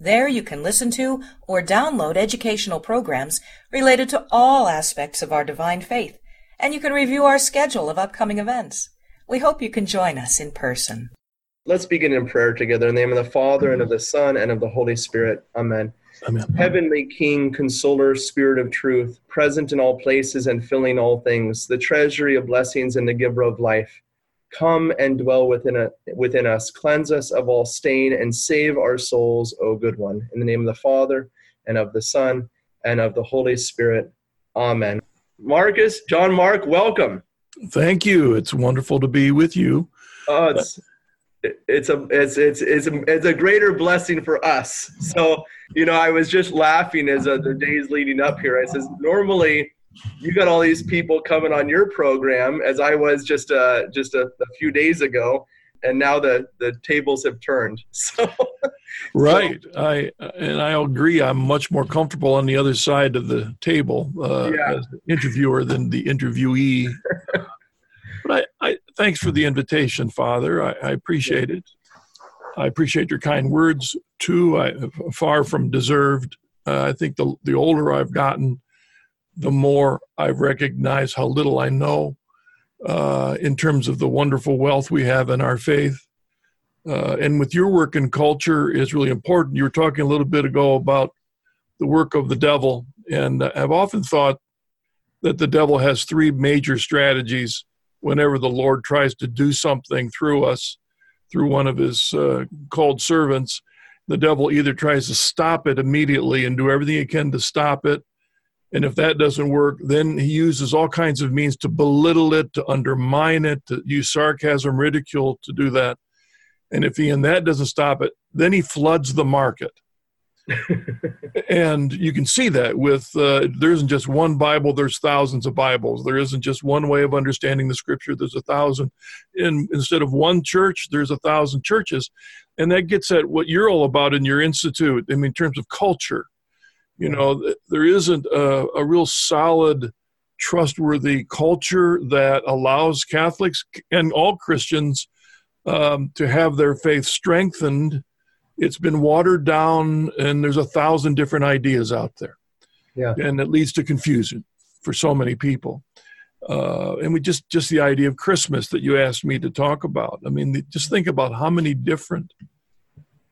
There you can listen to or download educational programs related to all aspects of our divine faith, and you can review our schedule of upcoming events. We hope you can join us in person. Let's begin in prayer together. In the name of the Father, and of the Son, and of the Holy Spirit. Amen. Amen. Heavenly King, Consoler, Spirit of truth, present in all places and filling all things, the treasury of blessings and the giver of life Come and dwell within, a, within us, cleanse us of all stain, and save our souls, O good one. In the name of the Father, and of the Son, and of the Holy Spirit. Amen. Marcus, John Mark, welcome. Thank you. It's wonderful to be with you. Oh, it's it's a it's it's it's a, it's a greater blessing for us. So you know, I was just laughing as uh, the days leading up here. I says normally you got all these people coming on your program as I was just uh, just a, a few days ago, and now the the tables have turned. So, right, so, I and I agree. I'm much more comfortable on the other side of the table uh, yeah. as the interviewer than the interviewee. but I, I thanks for the invitation, Father. I, I appreciate it. I appreciate your kind words too. I far from deserved. Uh, I think the the older I've gotten, the more I recognize how little I know uh, in terms of the wonderful wealth we have in our faith. Uh, and with your work in culture is really important. You were talking a little bit ago about the work of the devil, and I've often thought that the devil has three major strategies whenever the Lord tries to do something through us, through one of his uh, called servants. The devil either tries to stop it immediately and do everything he can to stop it, and if that doesn't work, then he uses all kinds of means to belittle it, to undermine it, to use sarcasm, ridicule to do that. And if he and that doesn't stop it, then he floods the market. and you can see that with uh, there isn't just one Bible, there's thousands of Bibles. There isn't just one way of understanding the scripture, there's a thousand. And instead of one church, there's a thousand churches. And that gets at what you're all about in your institute, I mean, in terms of culture you know, there isn't a, a real solid, trustworthy culture that allows Catholics and all Christians um, to have their faith strengthened. It's been watered down, and there's a thousand different ideas out there. Yeah. And it leads to confusion for so many people. Uh, and we just just the idea of Christmas that you asked me to talk about. I mean, just think about how many different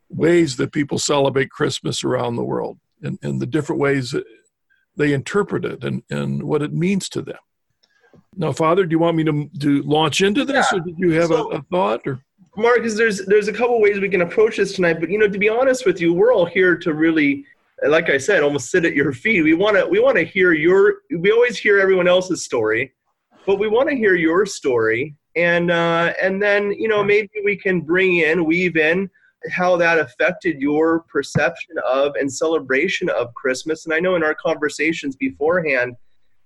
ways that people celebrate Christmas around the world and, and the different ways they interpret it and, and what it means to them. Now, Father, do you want me to, to launch into this, yeah. or did you have so, a, a, thought? Or Marcus, there's there's a couple ways we can approach this tonight, but you know, to be honest with you, we're all here to really, like I said, almost sit at your feet. We want to we want to hear your. We always hear everyone else's story, but we want to hear your story, and uh, and then you know maybe we can bring in, weave in how that affected your perception of and celebration of Christmas. And I know in our conversations beforehand,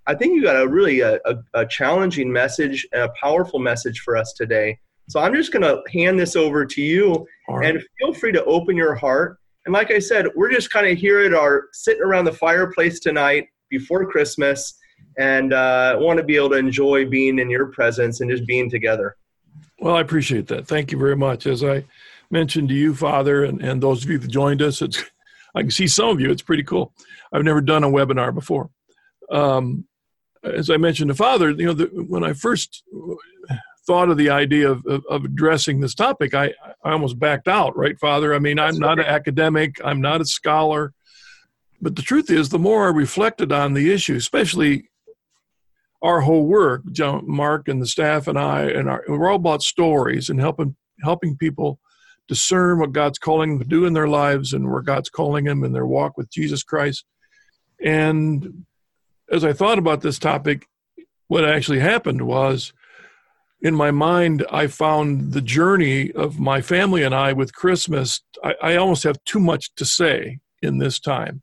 I think you got a really a, a, a challenging message and a powerful message for us today. So I'm just going to hand this over to you, right. and feel free to open your heart. And like I said, we're just kind of here at our sitting around the fireplace tonight before Christmas, and uh, want to be able to enjoy being in your presence and just being together. Well, I appreciate that. Thank you very much. As I mentioned to you, Father, and, and those of you that joined us. It's I can see some of you. It's pretty cool. I've never done a webinar before. Um, as I mentioned to Father, you know, the, when I first thought of the idea of, of, of, addressing this topic, I, I almost backed out, right, Father? I mean, I'm not an academic, I'm not a scholar. But the truth is, the more I reflected on the issue, especially our whole work, John, Mark and the staff and I, and our, we're all about stories and helping helping people discern what God's calling them to do in their lives and where God's calling them in their walk with Jesus Christ. And as I thought about this topic, what actually happened was in my mind, I found the journey of my family and I with Christmas. I, I almost have too much to say in this time.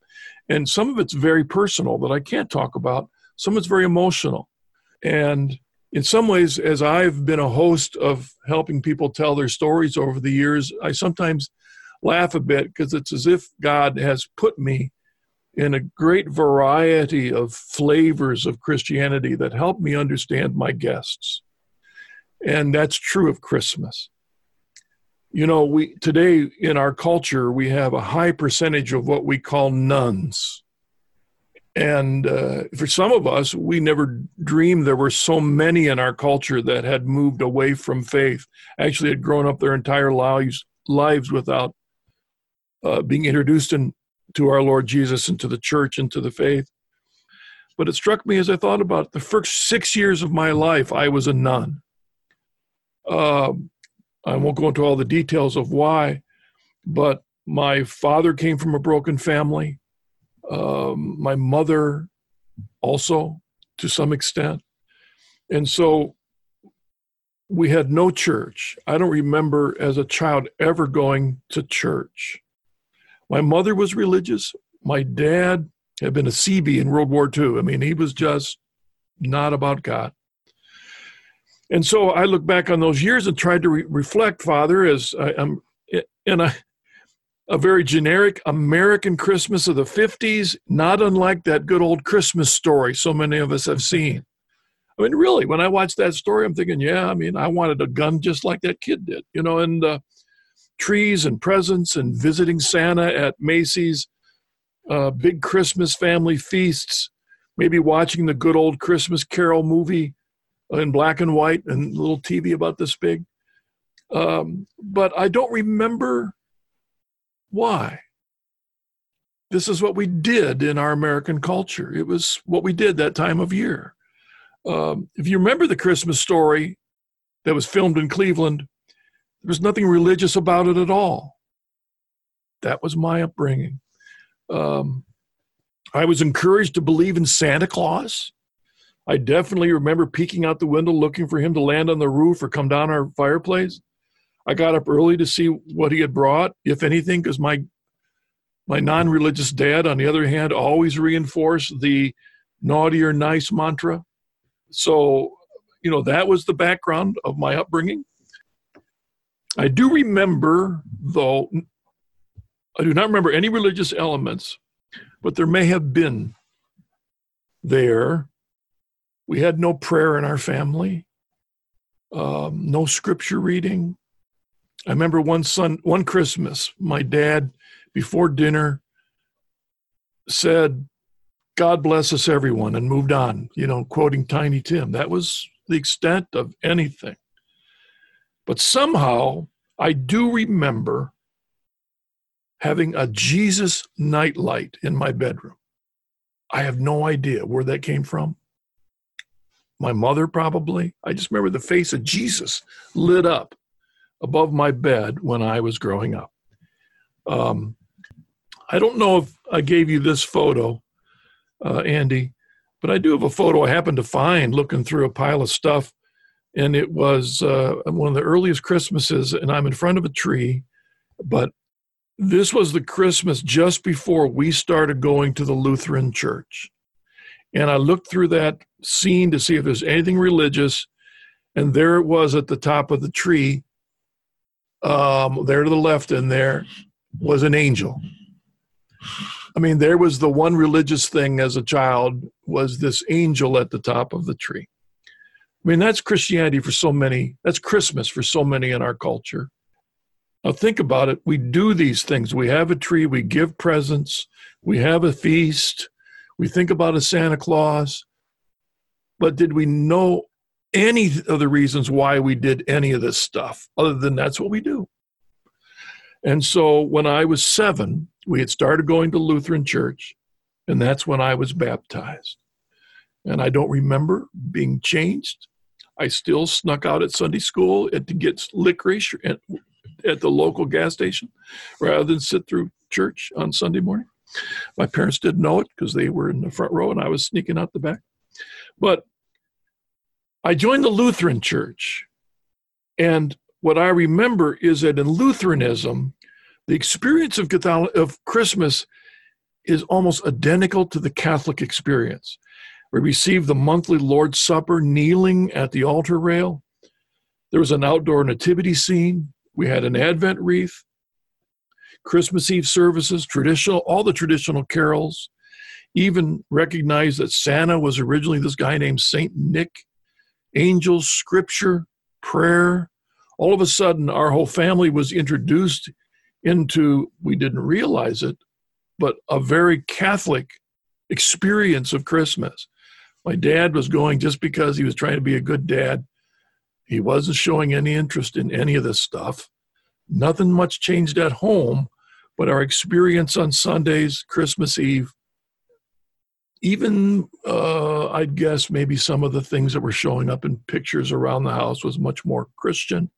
And some of it's very personal that I can't talk about. some of it's very emotional. And in some ways, as I've been a host of helping people tell their stories over the years, I sometimes laugh a bit because it's as if God has put me in a great variety of flavors of Christianity that help me understand my guests. And that's true of Christmas. You know, we today in our culture we have a high percentage of what we call nones. And uh, for some of us, we never dreamed there were so many in our culture that had moved away from faith, actually had grown up their entire lives, lives without uh, being introduced in, to our Lord Jesus and to the church and to the faith. But it struck me as I thought about it, the first six years of my life, I was a none. Uh, I won't go into all the details of why, but my father came from a broken family um, my mother also to some extent. And so we had no church. I don't remember as a child ever going to church. My mother was religious. My dad had been a CB in World War II. I mean, he was just not about God. And so I look back on those years and tried to re- reflect, Father, as I, am and I, a very generic American Christmas of the 50s, not unlike that good old Christmas story so many of us have seen. I mean, really, when I watch that story, I'm thinking, yeah, I mean, I wanted a gun just like that kid did, you know, and uh, trees and presents and visiting Santa at Macy's, uh, big Christmas family feasts, maybe watching the good old Christmas Carol movie in black and white and little TV about this big. Um, but I don't remember why? This is what we did in our American culture. It was what we did that time of year. Um, if you remember the Christmas story that was filmed in Cleveland, there was nothing religious about it at all. That was my upbringing. Um, I was encouraged to believe in Santa Claus. I definitely remember peeking out the window looking for him to land on the roof or come down our fireplace. I got up early to see what he had brought, if anything, because my my non-religious dad, on the other hand, always reinforced the naughty or nice mantra. So, you know, that was the background of my upbringing. I do remember, though, I do not remember any religious elements, but there may have been there. We had no prayer in our family, um, no scripture reading, I remember one son, one Christmas, my dad, before dinner, said, God bless us, everyone, and moved on, you know, quoting Tiny Tim. That was the extent of anything. But somehow I do remember having a Jesus nightlight in my bedroom. I have no idea where that came from. My mother, probably. I just remember the face of Jesus lit up above my bed when I was growing up. Um, I don't know if I gave you this photo, uh, Andy, but I do have a photo I happened to find looking through a pile of stuff. And it was uh, one of the earliest Christmases, and I'm in front of a tree. But this was the Christmas just before we started going to the Lutheran church. And I looked through that scene to see if there's anything religious. And there it was at the top of the tree um, there to the left in there was an angel. I mean, there was the one religious thing as a child was this angel at the top of the tree. I mean, that's Christianity for so many. That's Christmas for so many in our culture. Now, think about it. We do these things. We have a tree, we give presents, we have a feast, we think about a Santa Claus. But did we know any of the reasons why we did any of this stuff, other than that's what we do. And so when I was seven, we had started going to Lutheran church, and that's when I was baptized. And I don't remember being changed. I still snuck out at Sunday school to get licorice at, at the local gas station rather than sit through church on Sunday morning. My parents didn't know it because they were in the front row and I was sneaking out the back. But I joined the Lutheran church. And what I remember is that in Lutheranism, the experience of, Catholic, of Christmas is almost identical to the Catholic experience. We received the monthly Lord's Supper kneeling at the altar rail. There was an outdoor nativity scene. We had an Advent wreath, Christmas Eve services, traditional, all the traditional carols. Even recognized that Santa was originally this guy named Saint Nick. Angels, scripture, prayer. All of a sudden, our whole family was introduced into, we didn't realize it, but a very Catholic experience of Christmas. My dad was going just because he was trying to be a good dad he wasn't showing any interest in any of this stuff. Nothing much changed at home, but our experience on Sundays, Christmas Eve, even uh, I'd guess maybe some of the things that were showing up in pictures around the house was much more Christian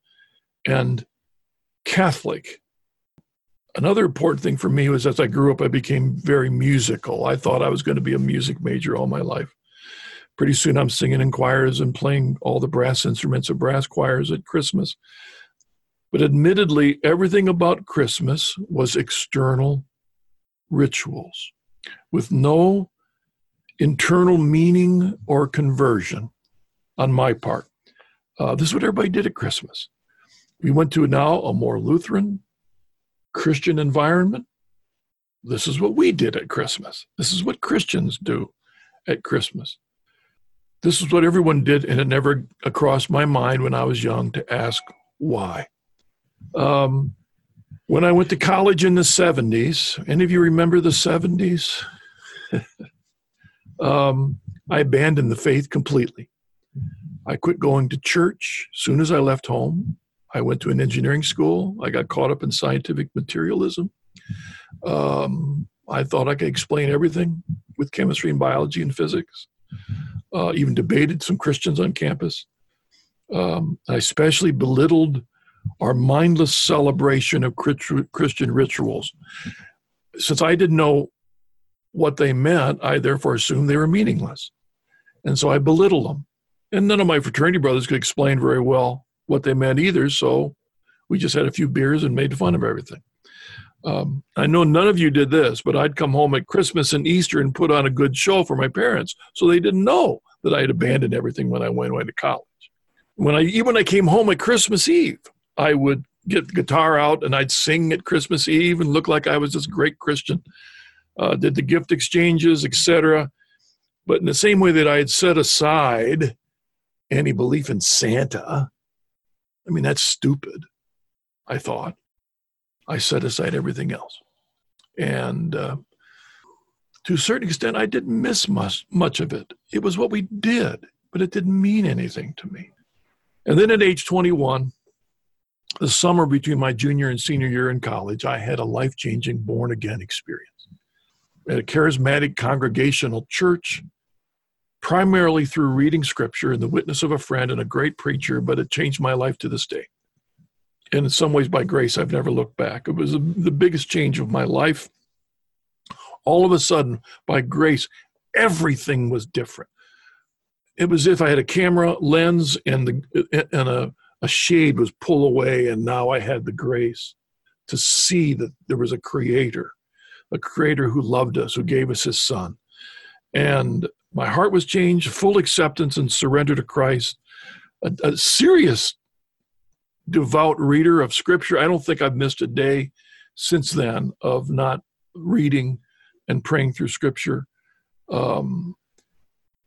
and Catholic. Another important thing for me was as I grew up, I became very musical. I thought I was going to be a music major all my life pretty soon I'm singing in choirs and playing all the brass instruments of brass choirs at Christmas. But admittedly, everything about Christmas was external rituals with no internal meaning or conversion on my part. Uh, this is what everybody did at Christmas. We went to now a more Lutheran Christian environment. This is what we did at Christmas. This is what Christians do at Christmas. This is what everyone did, and it never crossed my mind when I was young to ask why. Um, when I went to college in the 70s, any of you remember the 70s? um, I abandoned the faith completely. I quit going to church as soon as I left home. I went to an engineering school. I got caught up in scientific materialism. Um, I thought I could explain everything with chemistry and biology and physics uh, even debated some Christians on campus. Um, I especially belittled our mindless celebration of Christian rituals. Since I didn't know what they meant, I therefore assumed they were meaningless. And so I belittled them. And none of my fraternity brothers could explain very well what they meant either. So we just had a few beers and made fun of everything. Um, I know none of you did this, but I'd come home at Christmas and Easter and put on a good show for my parents, so they didn't know that I had abandoned everything when I went away to college. When I even when I came home at Christmas Eve, I would get the guitar out and I'd sing at Christmas Eve and look like I was this great Christian. Uh, did the gift exchanges, etc. But in the same way that I had set aside any belief in Santa, I mean that's stupid. I thought I set aside everything else. And uh, to a certain extent, I didn't miss much, much of it. It was what we did, but it didn't mean anything to me. And then at age 21, the summer between my junior and senior year in college, I had a life changing born again experience at a charismatic congregational church, primarily through reading scripture and the witness of a friend and a great preacher, but it changed my life to this day. And in some ways by grace i've never looked back. It was the biggest change of my life. All of a sudden by grace everything was different. It was if i had a camera lens and the and a, a shade was pulled away and now i had the grace to see that there was a creator a creator who loved us who gave us his son and my heart was changed full acceptance and surrender to christ a, a serious devout reader of scripture. I don't think I've missed a day since then of not reading and praying through scripture. Um,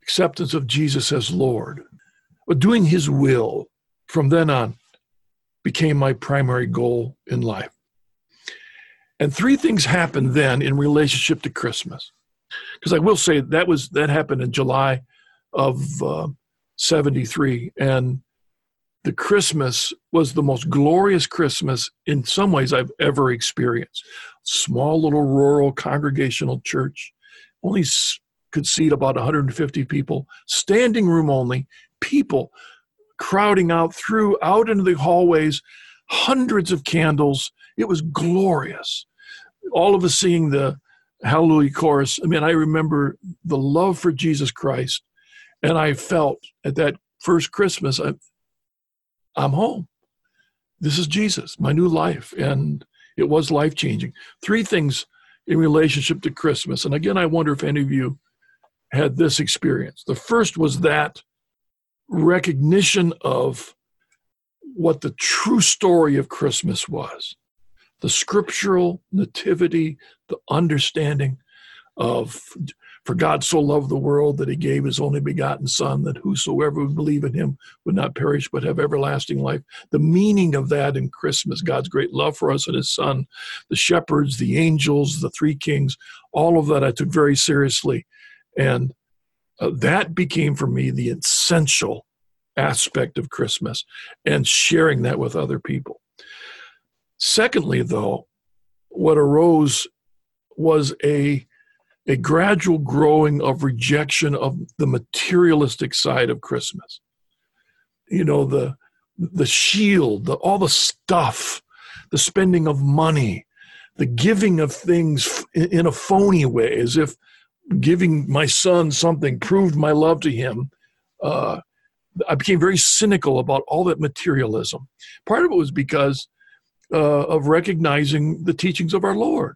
acceptance of Jesus as Lord, but doing his will from then on became my primary goal in life. And three things happened then in relationship to Christmas. Because I will say that was that happened in July of uh, 73 and the Christmas was the most glorious Christmas in some ways I've ever experienced. Small little rural congregational church, only could seat about 150 people, standing room only, people crowding out through out into the hallways, hundreds of candles. It was glorious. All of us seeing the Hallelujah chorus. I mean, I remember the love for Jesus Christ, and I felt at that first Christmas, I, I'm home. This is Jesus, my new life. And it was life changing. Three things in relationship to Christmas. And again, I wonder if any of you had this experience. The first was that recognition of what the true story of Christmas was the scriptural nativity, the understanding of for God so loved the world that he gave his only begotten Son, that whosoever would believe in him would not perish but have everlasting life. The meaning of that in Christmas, God's great love for us and his Son, the shepherds, the angels, the three kings, all of that I took very seriously. And uh, that became for me the essential aspect of Christmas and sharing that with other people. Secondly, though, what arose was a a gradual growing of rejection of the materialistic side of Christmas. You know, the the shield, the, all the stuff, the spending of money, the giving of things in a phony way, as if giving my son something proved my love to him. Uh, I became very cynical about all that materialism. Part of it was because uh, of recognizing the teachings of our Lord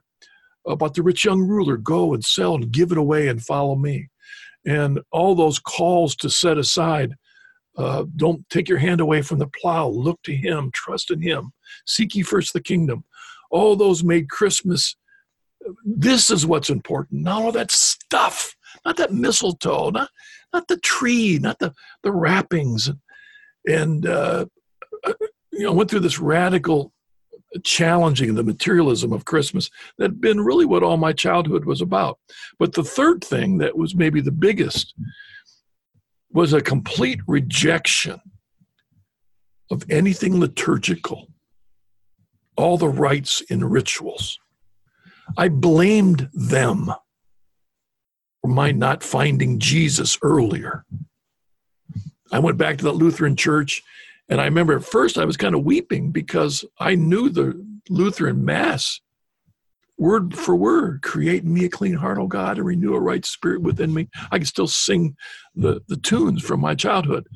about the rich young ruler go and sell and give it away and follow me. And all those calls to set aside uh, don't take your hand away from the plow. Look to Him, trust in Him, seek ye first the kingdom. All those made Christmas. This is what's important. Not all that stuff, not that mistletoe, not not the tree, not the the wrappings, and uh, you know went through this radical challenging the materialism of Christmas that had been really what all my childhood was about. But the third thing that was maybe the biggest was a complete rejection of anything liturgical, all the rites and rituals. I blamed them for my not finding Jesus earlier. I went back to the Lutheran church and I remember at first I was kind of weeping because I knew the Lutheran Mass word for word create me a clean heart, O God, and renew a right spirit within me. I can still sing the, the tunes from my childhood.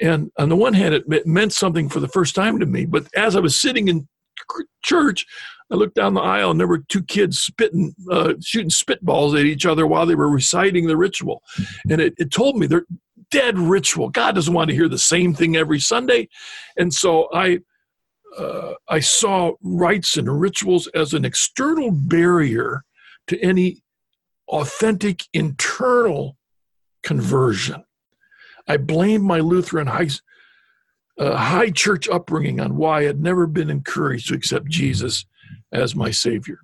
And on the one hand, it meant something for the first time to me. But as I was sitting in church, I looked down the aisle and there were two kids spitting, uh, shooting spitballs at each other while they were reciting the ritual. And it, it told me they're, dead ritual. God doesn't want to hear the same thing every Sunday. And so I uh, I saw rites and rituals as an external barrier to any authentic internal conversion. I blamed my Lutheran high, uh, high church upbringing on why I had never been encouraged to accept Jesus as my Savior.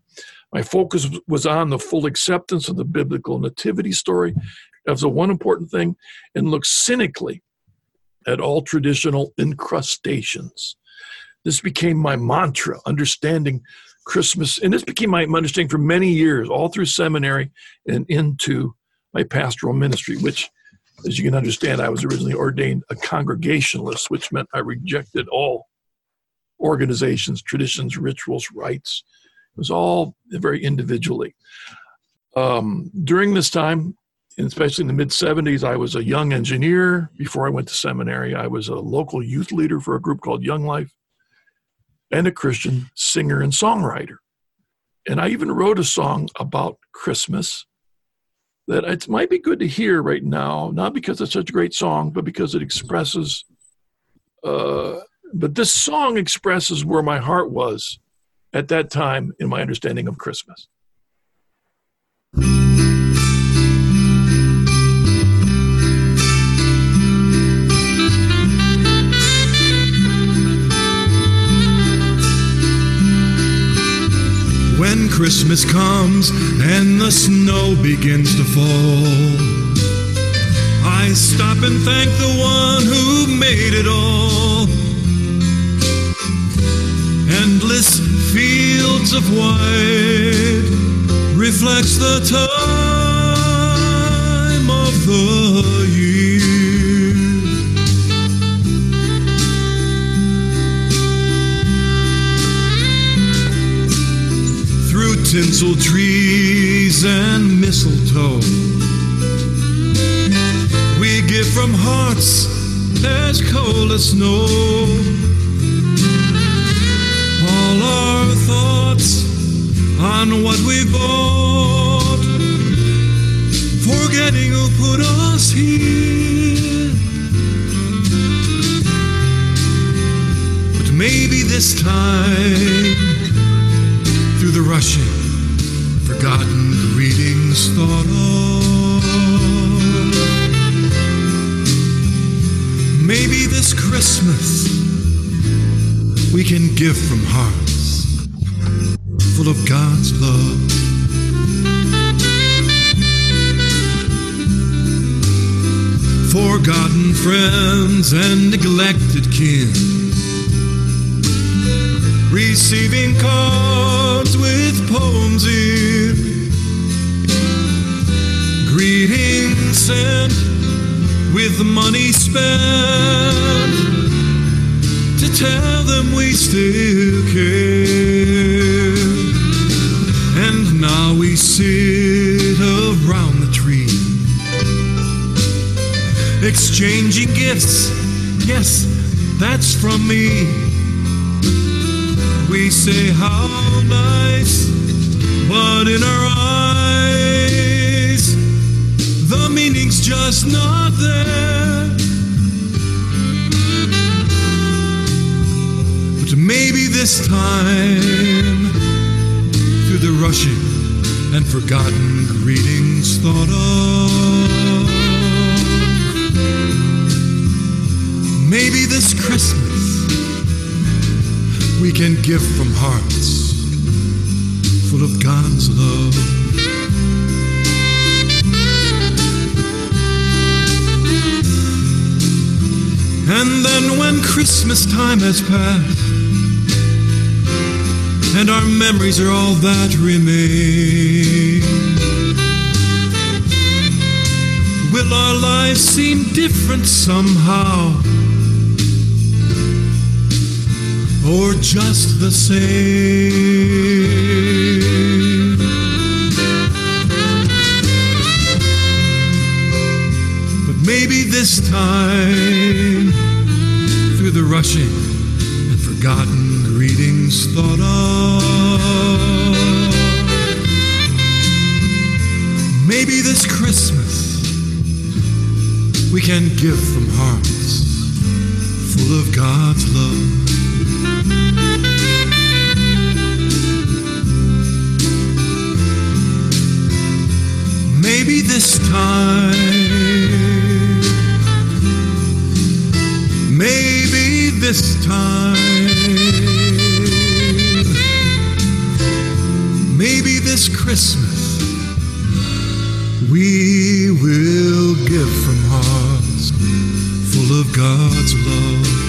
My focus was on the full acceptance of the biblical nativity story as the one important thing and look cynically at all traditional incrustations. This became my mantra, understanding Christmas, and this became my understanding for many years, all through seminary and into my pastoral ministry, which, as you can understand, I was originally ordained a congregationalist, which meant I rejected all organizations, traditions, rituals, rites. It was all very individually. Um, during this time, especially in the mid 70s, I was a young engineer. Before I went to seminary, I was a local youth leader for a group called Young Life and a Christian singer and songwriter. And I even wrote a song about Christmas that it might be good to hear right now, not because it's such a great song, but because it expresses, uh, but this song expresses where my heart was at that time in my understanding of Christmas. Christmas comes and the snow begins to fall. I stop and thank the one who made it all. Endless fields of white reflects the time of the tinsel trees and mistletoe. We give from hearts as cold as snow. All our thoughts on what we bought forgetting who put us here. But maybe this time, through the rushing, forgotten greetings thought of. Maybe this Christmas we can give from hearts full of God's love. Forgotten friends and neglected kin. Receiving cards with poems in. Greetings sent with money spent to tell them we still care. And now we sit around the tree, exchanging gifts. Yes, that's from me. We say how nice, but in our eyes, the meaning's just not there. But maybe this time, through the rushing and forgotten greetings thought of, maybe this Christmas we can give from hearts full of God's love. And then when Christmas time has passed, and our memories are all that remain, will our lives seem different somehow? Or just the same? But maybe this time, through the rushing and forgotten greetings thought of, maybe this Christmas we can give from hearts full of God's love. Maybe this time, maybe this time, maybe this Christmas, we will give from hearts full of God's love.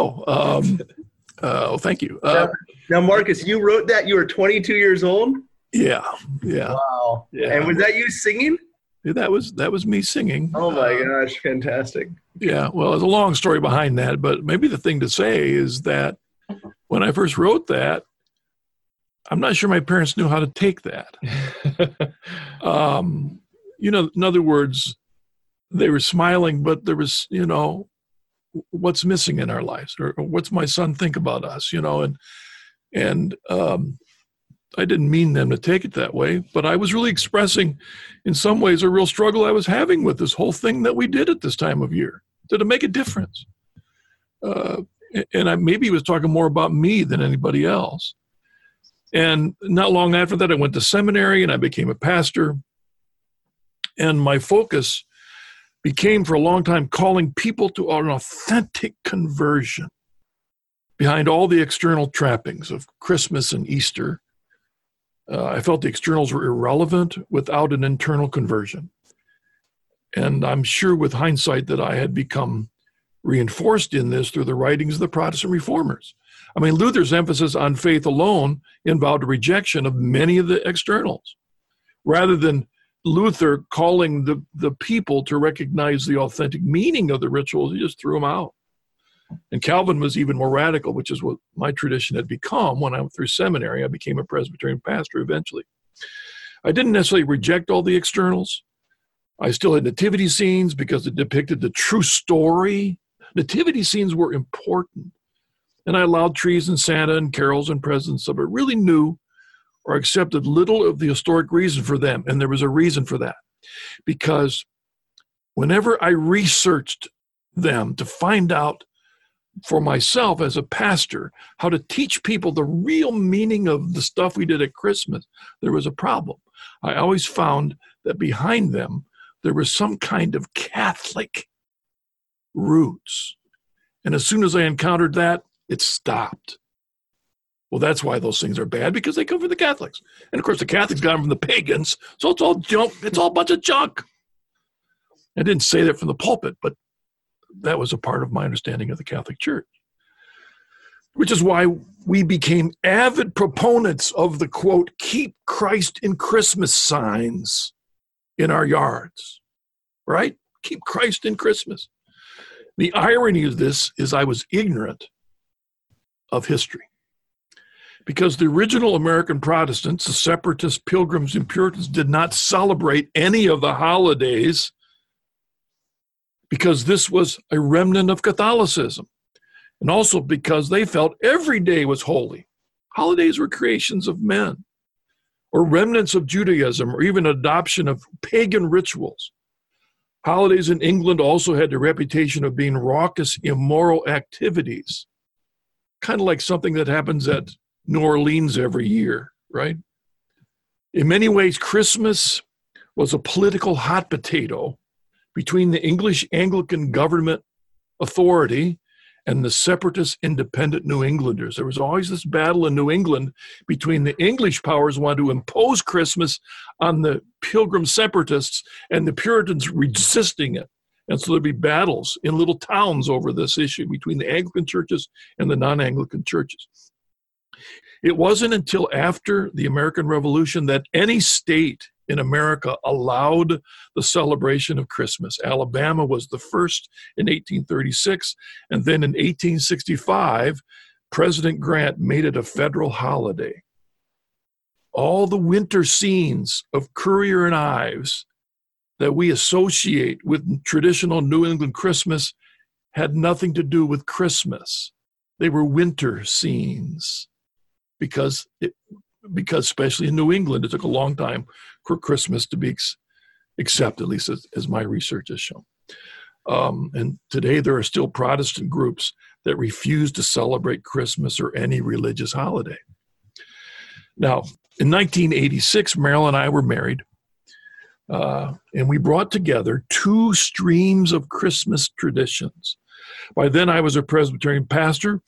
Well, there. Um, uh, thank you. Uh, Now, Marcus, you wrote that you were 22 years old. yeah, yeah, Wow. Yeah. And was that you singing? Yeah, That was that was me singing. Oh my Uh, gosh, fantastic. Yeah, well, there's a long story behind that, but maybe the thing to say is that when I first wrote that, I'm not sure my parents knew how to take that. um, you know, in other words, they were smiling, but there was, you know, what's missing in our lives, or, or what's my son think about us, you know, and and um, I didn't mean them to take it that way, but I was really expressing, in some ways, a real struggle I was having with this whole thing that we did at this time of year. Did it make a difference? Uh, and I maybe he was talking more about me than anybody else. And not long after that, I went to seminary and I became a pastor. And my focus became for a long time calling people to an authentic conversion behind all the external trappings of Christmas and Easter. Uh, I felt the externals were irrelevant without an internal conversion. And I'm sure with hindsight that I had become reinforced in this through the writings of the Protestant reformers. I mean, Luther's emphasis on faith alone involved a rejection of many of the externals. Rather than Luther calling the, the people to recognize the authentic meaning of the rituals, he just threw them out. And Calvin was even more radical, which is what my tradition had become when I went through seminary. I became a Presbyterian pastor eventually. I didn't necessarily reject all the externals. I still had nativity scenes because it depicted the true story. Nativity scenes were important. And I allowed trees and Santa and carols and presents of it really knew or accepted little of the historic reason for them. And there was a reason for that. Because whenever I researched them to find out for myself as a pastor how to teach people the real meaning of the stuff we did at Christmas, there was a problem. I always found that behind them, there was some kind of Catholic roots. And as soon as I encountered that, it stopped. Well, that's why those things are bad because they come from the Catholics. And of course, the Catholics got them from the pagans. So it's all junk. It's all a bunch of junk. I didn't say that from the pulpit, but that was a part of my understanding of the Catholic Church. Which is why we became avid proponents of the quote, keep Christ in Christmas signs in our yards, right? Keep Christ in Christmas. The irony of this is I was ignorant of history. Because the original American Protestants, the separatists, pilgrims, and Puritans, did not celebrate any of the holidays because this was a remnant of Catholicism. And also because they felt every day was holy. Holidays were creations of men or remnants of Judaism or even adoption of pagan rituals. Holidays in England also had the reputation of being raucous, immoral activities, kind of like something that happens at New Orleans every year, right? In many ways, Christmas was a political hot potato between the English Anglican government authority and the separatist independent New Englanders. There was always this battle in New England between the English powers wanting to impose Christmas on the Pilgrim separatists and the Puritans resisting it. And so there'd be battles in little towns over this issue between the Anglican churches and the non Anglican churches. It wasn't until after the American Revolution that any state in America allowed the celebration of Christmas. Alabama was the first in 1836, and then in 1865, President Grant made it a federal holiday. All the winter scenes of Currier and Ives that we associate with traditional New England Christmas had nothing to do with Christmas. They were winter scenes because it, because especially in New England, it took a long time for Christmas to be ex- accepted, at least as, as, my research has shown. Um, and today there are still Protestant groups that refuse to celebrate Christmas or any religious holiday. Now, in 1986, Marilyn and I were married, uh, and we brought together two streams of Christmas traditions. By then, I was a Presbyterian pastor,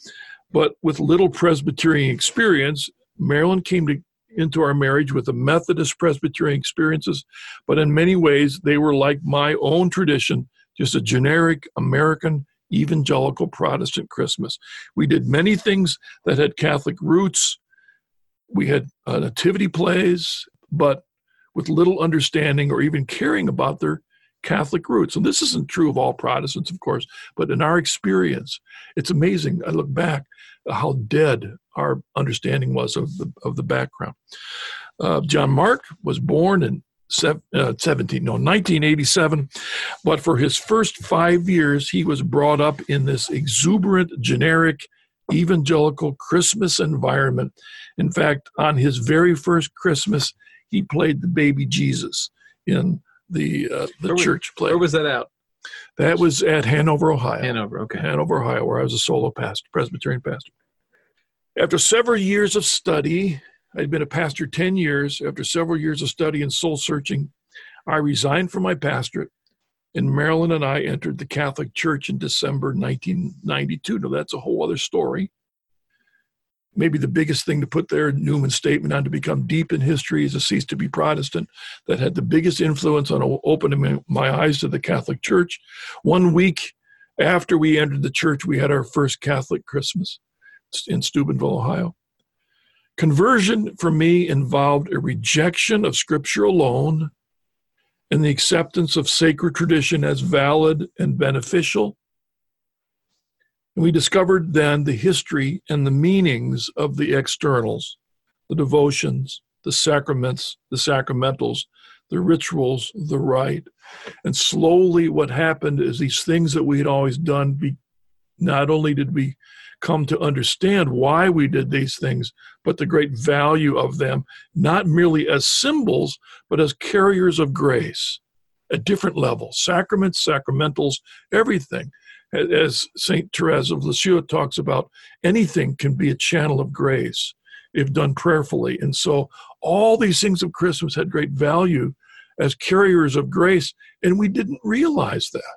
but with little Presbyterian experience, Marilyn came to, into our marriage with a Methodist Presbyterian experiences, but in many ways they were like my own tradition, just a generic American evangelical Protestant Christmas. We did many things that had Catholic roots. We had uh, nativity plays, but with little understanding or even caring about their Catholic roots. And this isn't true of all Protestants, of course, but in our experience, it's amazing. I look back how dead our understanding was of the of the background. Uh, John Mark was born in uh, 17 no 1987 but for his first five years he was brought up in this exuberant generic evangelical christmas environment in fact on his very first christmas he played the baby jesus in the uh, the where church play where was that out that was at hanover ohio hanover okay hanover ohio where i was a solo pastor presbyterian pastor after several years of study, I'd been a pastor 10 years. After several years of study and soul searching, I resigned from my pastorate, and Marilyn and I entered the Catholic Church in December 1992. Now, that's a whole other story. Maybe the biggest thing to put there, Newman's statement on to become deep in history is a cease to be Protestant that had the biggest influence on opening my eyes to the Catholic Church. One week after we entered the church, we had our first Catholic Christmas in Steubenville, Ohio. Conversion for me involved a rejection of Scripture alone and the acceptance of sacred tradition as valid and beneficial. And we discovered then the history and the meanings of the externals, the devotions, the sacraments, the sacramentals, the rituals, the rite. And slowly, what happened is these things that we had always done, be, not only did we come to understand why we did these things, but the great value of them, not merely as symbols, but as carriers of grace at different levels sacraments, sacramentals, everything. As St. Therese of Lisieux talks about, anything can be a channel of grace if done prayerfully. And so all these things of Christmas had great value as carriers of grace, and we didn't realize that.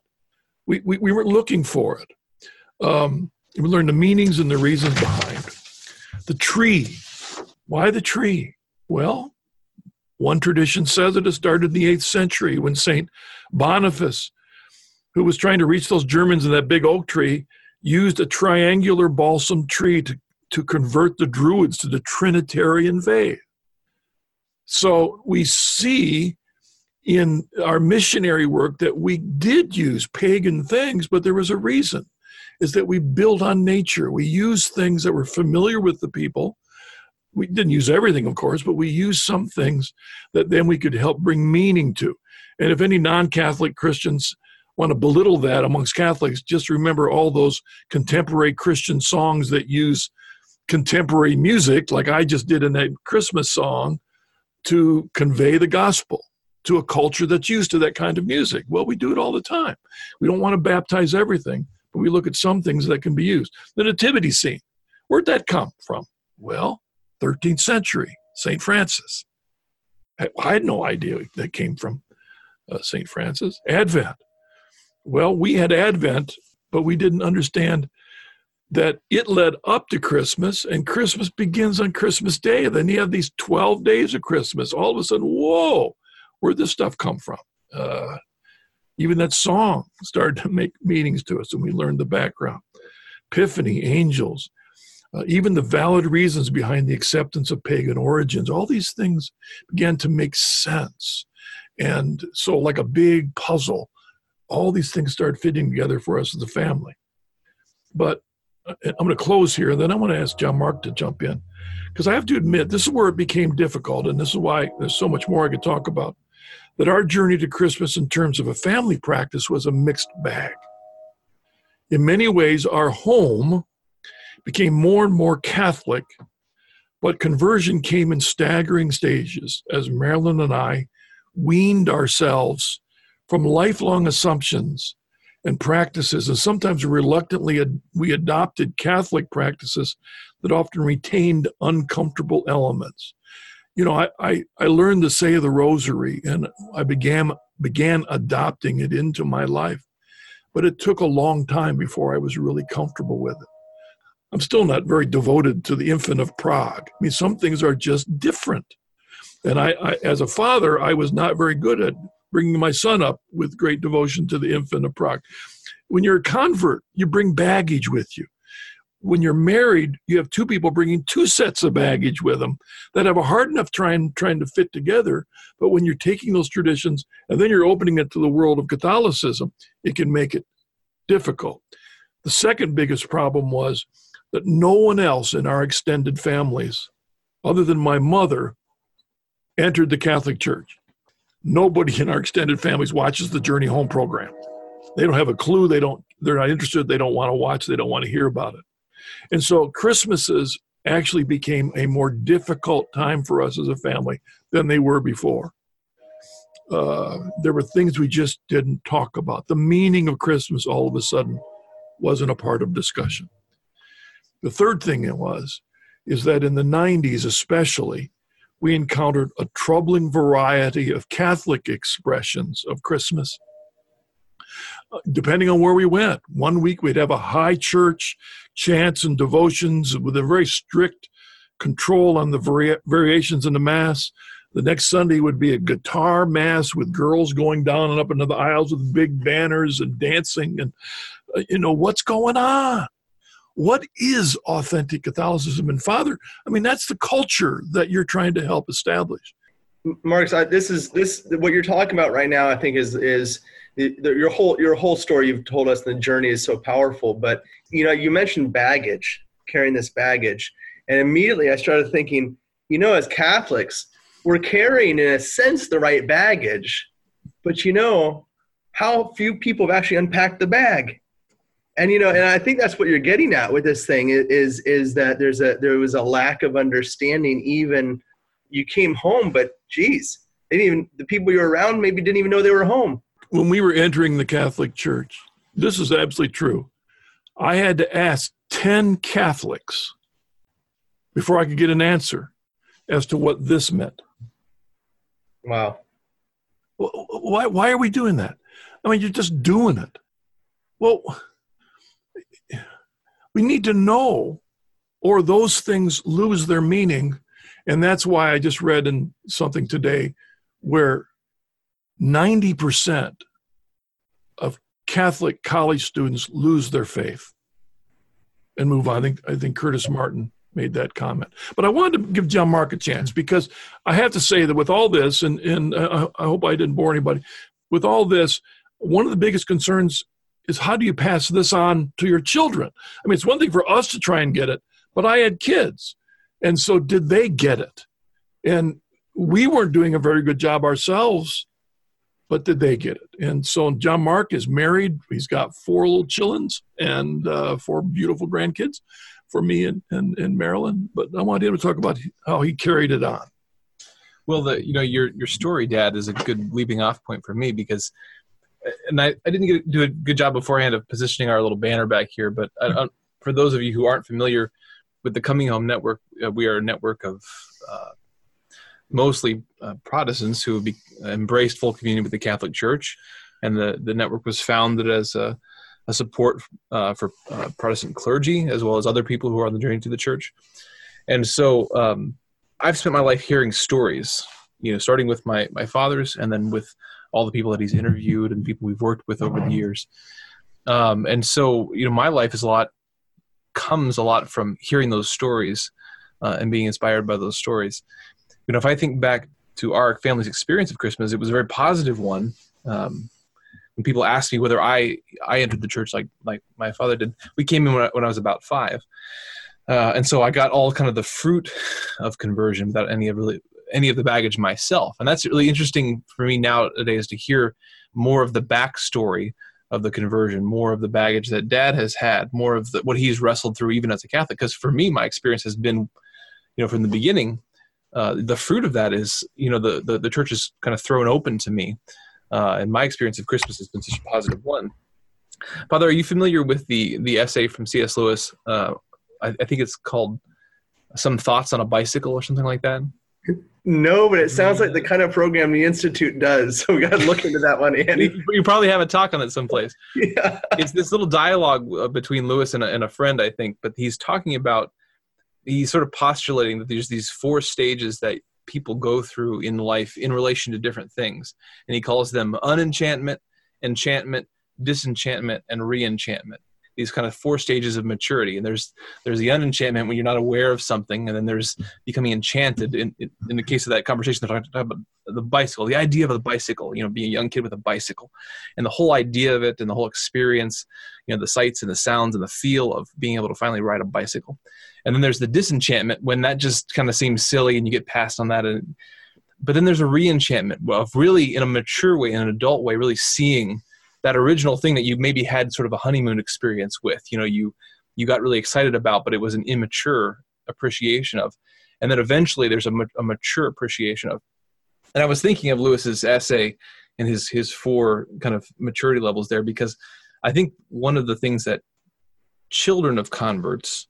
We, we, we weren't looking for it. Um, we learned the meanings and the reasons behind. The tree. Why the tree? Well, one tradition says that it started in the 8th century when St. Boniface, who was trying to reach those Germans in that big oak tree, used a triangular balsam tree to, to convert the Druids to the Trinitarian faith. So we see in our missionary work that we did use pagan things, but there was a reason is that we built on nature. We used things that were familiar with the people. We didn't use everything, of course, but we used some things that then we could help bring meaning to. And if any non Catholic Christians want to belittle that amongst Catholics, just remember all those contemporary Christian songs that use contemporary music, like I just did in that Christmas song, to convey the gospel to a culture that's used to that kind of music. Well, we do it all the time. We don't want to baptize everything, but we look at some things that can be used. The nativity scene, where'd that come from? Well, 13th century, St. Francis. I had no idea that came from uh, St. Francis. Advent. Well, we had Advent, but we didn't understand that it led up to Christmas, and Christmas begins on Christmas Day. And Then you have these 12 days of Christmas. All of a sudden, whoa, where'd this stuff come from? Uh, even that song started to make meanings to us, and we learned the background. Epiphany, angels, uh, even the valid reasons behind the acceptance of pagan origins, all these things began to make sense. And so, like a big puzzle, all these things started fitting together for us as a family. But uh, I'm going to close here, and then I want to ask John Mark to jump in. Because I have to admit, this is where it became difficult, and this is why there's so much more I could talk about that our journey to Christmas in terms of a family practice was a mixed bag. In many ways, our home became more and more Catholic, but conversion came in staggering stages as Marilyn and I weaned ourselves from lifelong assumptions and practices, and sometimes reluctantly we adopted Catholic practices that often retained uncomfortable elements you know, I, I, I learned to say the rosary and I began began adopting it into my life. But it took a long time before I was really comfortable with it. I'm still not very devoted to the infant of Prague. I mean, some things are just different. And I, I as a father, I was not very good at bringing my son up with great devotion to the infant of Prague. When you're a convert, you bring baggage with you when you're married, you have two people bringing two sets of baggage with them that have a hard enough trying trying to fit together. But when you're taking those traditions and then you're opening it to the world of Catholicism, it can make it difficult. The second biggest problem was that no one else in our extended families, other than my mother, entered the Catholic Church. Nobody in our extended families watches the Journey Home program. They don't have a clue. They don't. They're not interested. They don't want to watch. They don't want to hear about it. And so Christmases actually became a more difficult time for us as a family than they were before. Uh, there were things we just didn't talk about. The meaning of Christmas all of a sudden wasn't a part of discussion. The third thing it was is that in the 90s, especially, we encountered a troubling variety of Catholic expressions of Christmas depending on where we went. One week we'd have a high church chants and devotions with a very strict control on the vari- variations in the mass. The next Sunday would be a guitar mass with girls going down and up into the aisles with big banners and dancing. And, uh, you know, what's going on? What is authentic Catholicism? And Father, I mean, that's the culture that you're trying to help establish. Mark, this is this what you're talking about right now. I think is is it, the, your whole your whole story you've told us the journey is so powerful. But you know, you mentioned baggage, carrying this baggage, and immediately I started thinking, you know, as Catholics, we're carrying in a sense the right baggage, but you know, how few people have actually unpacked the bag and you know and i think that's what you're getting at with this thing is is that there's a there was a lack of understanding even you came home but geez they didn't even the people you were around maybe didn't even know they were home. When we were entering the catholic church this is absolutely true. I had to ask 10 catholics before i could get an answer as to what this meant. Wow. Why, why are we doing that? I mean you're just doing it. Well we need to know, or those things lose their meaning. And that's why I just read in something today where 90% of Catholic college students lose their faith and move on. I think, I think Curtis Martin made that comment. But I wanted to give John Mark a chance mm-hmm. because I have to say that with all this, and, and I, I hope I didn't bore anybody, with all this, one of the biggest concerns is how do you pass this on to your children? I mean, it's one thing for us to try and get it, but I had kids. And so did they get it? And we weren't doing a very good job ourselves, but did they get it? And so John Mark is married. He's got four little chillins and uh, four beautiful grandkids for me and, and, and Marilyn. But I want him to talk about how he carried it on. Well, the you know your your story, Dad, is a good leaping off point for me because and I, I didn't get, do a good job beforehand of positioning our little banner back here, but I, I, for those of you who aren't familiar with the Coming Home Network, uh, we are a network of uh, mostly uh, Protestants who have be, embraced full communion with the Catholic Church, and the, the network was founded as a, a support uh, for uh, Protestant clergy as well as other people who are on the journey to the church. And so um, I've spent my life hearing stories, you know, starting with my my father's and then with all the people that he's interviewed and people we've worked with over the years. Um, and so, you know, my life is a lot comes a lot from hearing those stories uh, and being inspired by those stories. You know, if I think back to our family's experience of Christmas, it was a very positive one. Um, when people ask me whether I I entered the church like like my father did, we came in when I, when I was about five, uh, and so I got all kind of the fruit of conversion without any of really any of the baggage myself. And that's really interesting for me nowadays to hear more of the backstory of the conversion, more of the baggage that dad has had, more of the, what he's wrestled through even as a Catholic. Because for me, my experience has been, you know, from the beginning, uh, the fruit of that is, you know, the, the, the church is kind of thrown open to me. Uh, and my experience of Christmas has been such a positive one. Father, are you familiar with the, the essay from C.S. Lewis? Uh, I, I think it's called Some Thoughts on a Bicycle or something like that. No, but it sounds like the kind of program the institute does. So we got to look into that one, Andy. You probably have a talk on it someplace. Yeah. It's this little dialogue uh, between Lewis and a, and a friend, I think. But he's talking about he's sort of postulating that there's these four stages that people go through in life in relation to different things, and he calls them unenchantment, enchantment, disenchantment, and reenchantment these kind of four stages of maturity. And there's there's the unenchantment when you're not aware of something and then there's becoming enchanted in, in, in the case of that conversation they're talking about the bicycle the idea of a bicycle you know being a young kid with a bicycle and the whole idea of it and the whole experience you know the sights and the sounds and the feel of being able to finally ride a bicycle. And then there's the disenchantment when that just kind of seems silly and you get past on that. And but then there's a reenchantment of really in a mature way in an adult way really seeing that original thing that you maybe had sort of a honeymoon experience with you know you you got really excited about but it was an immature appreciation of. And then eventually there's a, ma- a mature appreciation of. And i was thinking of lewis's essay and his his four kind of maturity levels there because i think one of the things that children of converts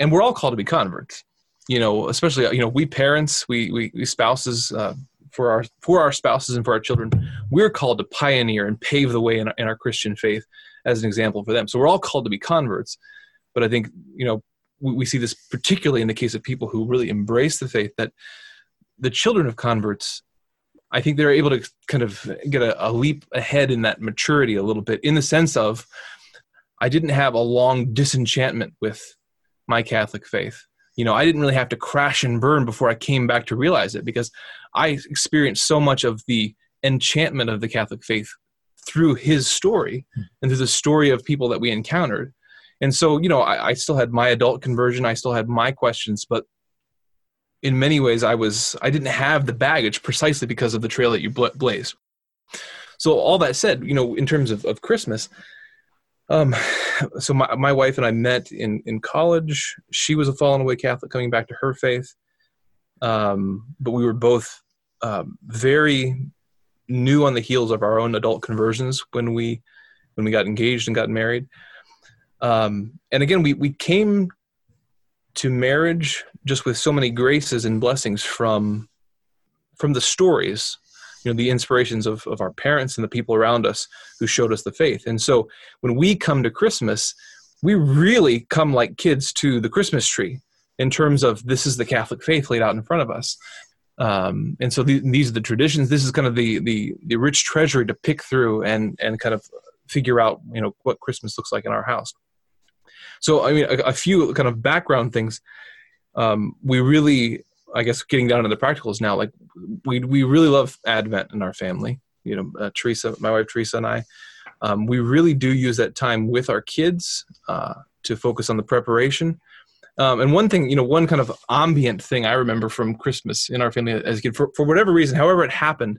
and we're all called to be converts you know especially you know we parents we we, we spouses uh, for our for our spouses and for our children we're called to pioneer and pave the way in, in our christian faith as an example for them. So we're all called to be converts but i think you know we, we see this particularly in the case of people who really embrace the faith that the children of converts i think they're able to kind of get a, a leap ahead in that maturity a little bit in the sense of i didn't have a long disenchantment with my catholic faith you know i didn't really have to crash and burn before i came back to realize it because i experienced so much of the enchantment of the catholic faith through his story hmm. and through the story of people that we encountered. And so, you know, I, I still had my adult conversion, I still had my questions, but in many ways, I was I didn't have the baggage precisely because of the trail that you blaze. So all that said, you know, in terms of, of Christmas, um, so my, my wife and I met in, in college. She was a fallen away Catholic coming back to her faith. Um, but we were both um, very new on the heels of our own adult conversions when we when we got engaged and got married. Um, and again, we we came to marriage just with so many graces and blessings from from the stories you know the inspirations of, of our parents and the people around us who showed us the faith. And so when we come to christmas we really come like kids to the christmas tree in terms of this is the catholic faith laid out in front of us. Um, and so the, these are the traditions. This is kind of the, the the rich treasury to pick through and and kind of figure out you know what christmas looks like in our house. So i mean a, a few kind of background things. Um, we really I guess getting down to the practicals now, like we we really love Advent in our family. You know, uh, Teresa, my wife Teresa, and I, um, we really do use that time with our kids uh, to focus on the preparation. Um, and one thing, you know, one kind of ambient thing I remember from Christmas in our family as a kid, for, for whatever reason, however it happened,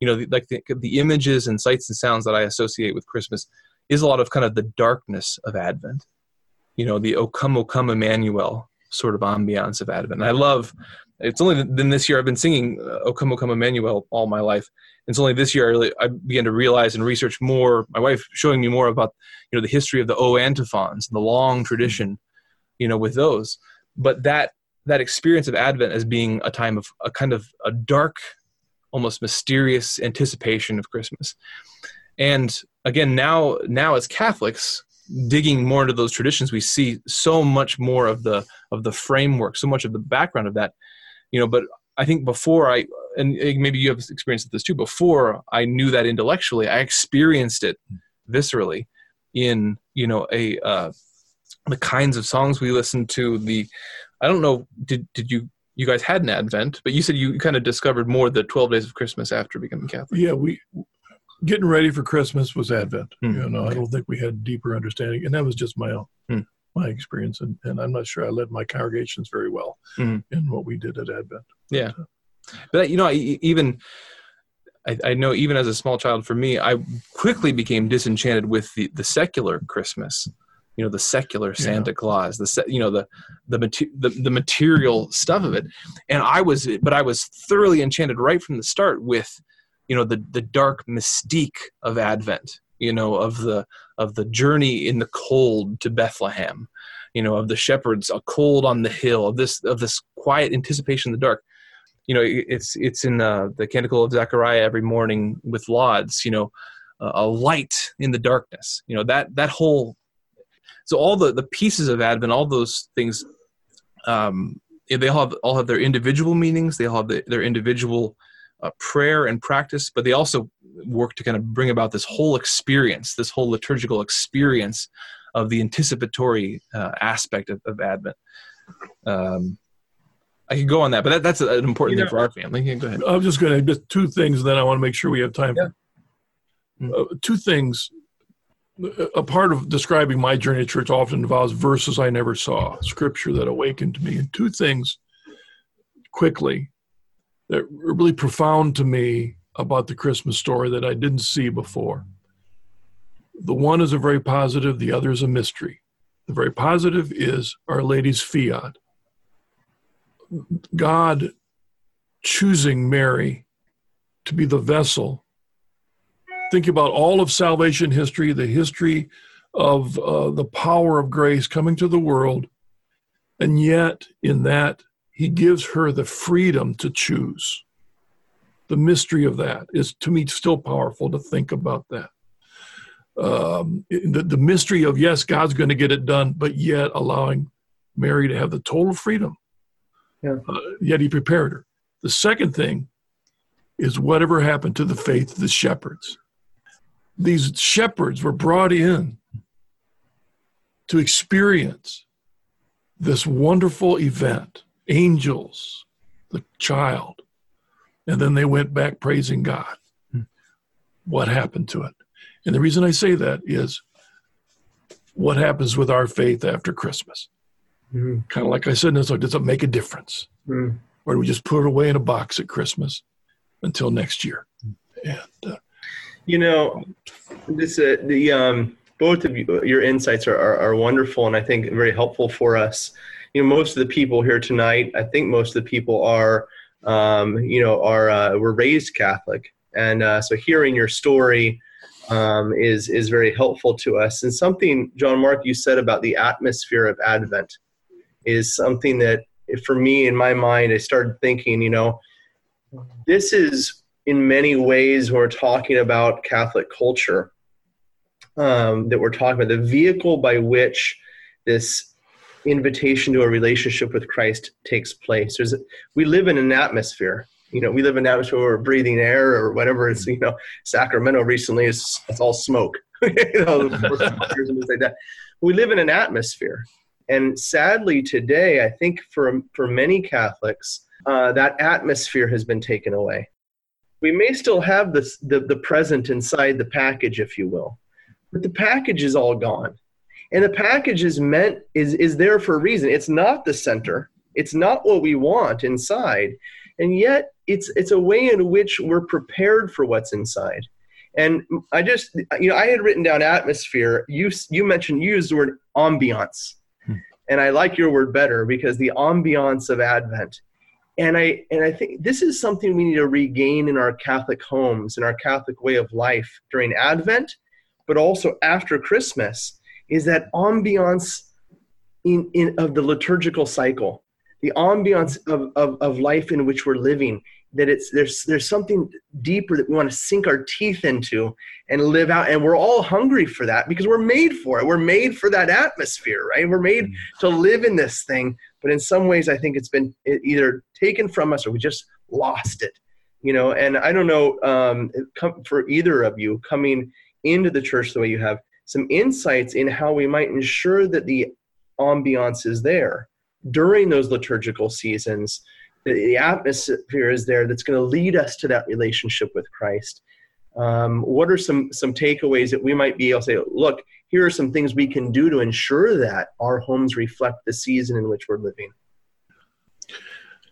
you know, the, like the, the images and sights and sounds that I associate with Christmas is a lot of kind of the darkness of Advent. You know, the O come, O come, Emmanuel sort of ambiance of Advent. And I love it's only then this year I've been singing uh, "O Come, O Come, Emmanuel" all my life. It's only this year I, really, I began to realize and research more. My wife showing me more about you know the history of the O antiphons and the long tradition, you know, with those. But that that experience of Advent as being a time of a kind of a dark, almost mysterious anticipation of Christmas. And again, now now as Catholics, digging more into those traditions, we see so much more of the of the framework, so much of the background of that. You know but i think before i and maybe you have experienced this too before i knew that intellectually i experienced it viscerally in you know a uh, the kinds of songs we listened to the i don't know did did you you guys had an advent but you said you kind of discovered more the 12 days of christmas after becoming catholic. Yeah we getting ready for christmas was advent mm-hmm. you know i don't think we had deeper understanding and that was just my own mm-hmm my experience, and, and I'm not sure I led my congregations very well mm-hmm. in what we did at Advent. Yeah, but, uh, but you know, I, even I, I, know even as a small child, for me, I quickly became disenchanted with the the secular Christmas. You know, the secular Santa yeah. Claus, the you know the the, the the material stuff of it, and I was, but I was thoroughly enchanted right from the start with, you know, the the dark mystique of Advent you know of the of the journey in the cold to bethlehem you know of the shepherds a cold on the hill of this of this quiet anticipation in the dark. You know it's it's in uh, the canticle of zechariah every morning with lauds you know uh, a light in the darkness. You know that that whole so all the the pieces of advent all those things um they all have all have their individual meanings they all have the, their individual uh, prayer and practice, but they also work to kind of bring about this whole experience, this whole liturgical experience of the anticipatory uh, aspect of, of Advent. Um, I could go on that, but that, that's an important you know, thing for our family. Yeah, go ahead. I'm just going to just two things, then I want to make sure we have time. Yeah. For, uh, two things. A part of describing my journey to church often involves verses I never saw, scripture that awakened to me, and two things quickly that were really profound to me about the Christmas story that I didn't see before. The one is a very positive, the other is a mystery. The very positive is Our Lady's fiat. God choosing Mary to be the vessel. Think about all of salvation history, the history of uh, the power of grace coming to the world, and yet in that he gives her the freedom to choose. The mystery of that is to me still powerful to think about that. Um, the, the mystery of, yes, God's going to get it done, but yet allowing Mary to have the total freedom. Yeah. Uh, yet he prepared her. The second thing is whatever happened to the faith of the shepherds. These shepherds were brought in to experience this wonderful event angels, the child, and then they went back praising God. Hmm. What happened to it? And the reason I say that is what happens with our faith after Christmas? Mm-hmm. Kind of like I said, so does it make a difference? Mm-hmm. Or do we just put it away in a box at Christmas until next year? And uh, you know, this uh, the um, both of you, your insights are, are, are wonderful and I think very helpful for us. You know, most of the people here tonight, I think most of the people are, um, you know, are uh, were raised Catholic, and uh, so hearing your story um, is is very helpful to us. And something, John Mark, you said about the atmosphere of Advent is something that, for me, in my mind, I started thinking, you know, this is in many ways we're talking about Catholic culture um, that we're talking about, the vehicle by which this invitation to a relationship with Christ takes place. There's, we live in an atmosphere. You know, we live in an atmosphere where we're breathing air or whatever. It's you know, Sacramento recently is it's all smoke. you know, like that. We live in an atmosphere, and sadly today, I think for for many Catholics, uh, that atmosphere has been taken away. We may still have this the, the present inside the package, if you will, but the package is all gone and the package is meant is is there for a reason. It's not the center. It's not what we want inside. And yet it's it's a way in which we're prepared for what's inside. And i just you know i had written down atmosphere. You you mentioned you used the word ambiance. Hmm. and i like your word better because the ambiance of advent. And i and i think this is something we need to regain in our catholic homes in our catholic way of life during advent but also after Christmas, is that ambiance in, in of the liturgical cycle, the ambiance of, of, of life in which we're living. That it's there's there's something deeper that we want to sink our teeth into and live out, and we're all hungry for that because we're made for it. We're made for that atmosphere, right? We're made mm-hmm. to live in this thing, but in some ways, I think it's been either taken from us or we just lost it you know and i don't know um, for either of you coming into the church the way you have, some insights in how we might ensure that the ambiance is there during those liturgical seasons. The atmosphere is there that's going to lead us to that relationship with Christ. Um, what are some some takeaways that we might be able to say? Look, here are some things we can do to ensure that our homes reflect the season in which we're living.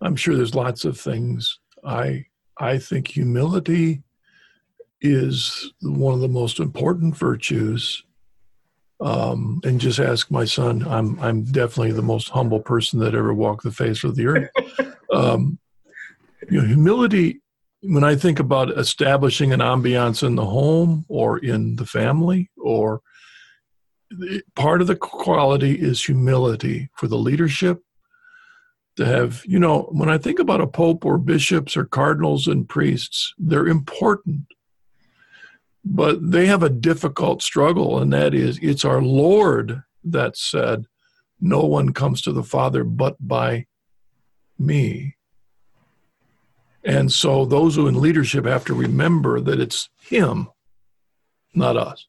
I'm sure there's lots of things. I I think humility is one of the most important virtues. Um, and just ask my son. I'm I'm definitely the most humble person that ever walked the face of the earth. um, you know, humility. When I think about establishing an ambiance in the home or in the family, or part of the quality is humility for the leadership to have you know when i think about a pope or bishops or cardinals and priests they're important but they have a difficult struggle, and that is it's our Lord that said, No one comes to the Father but by me. And so those who in leadership have to remember that it's Him, not us.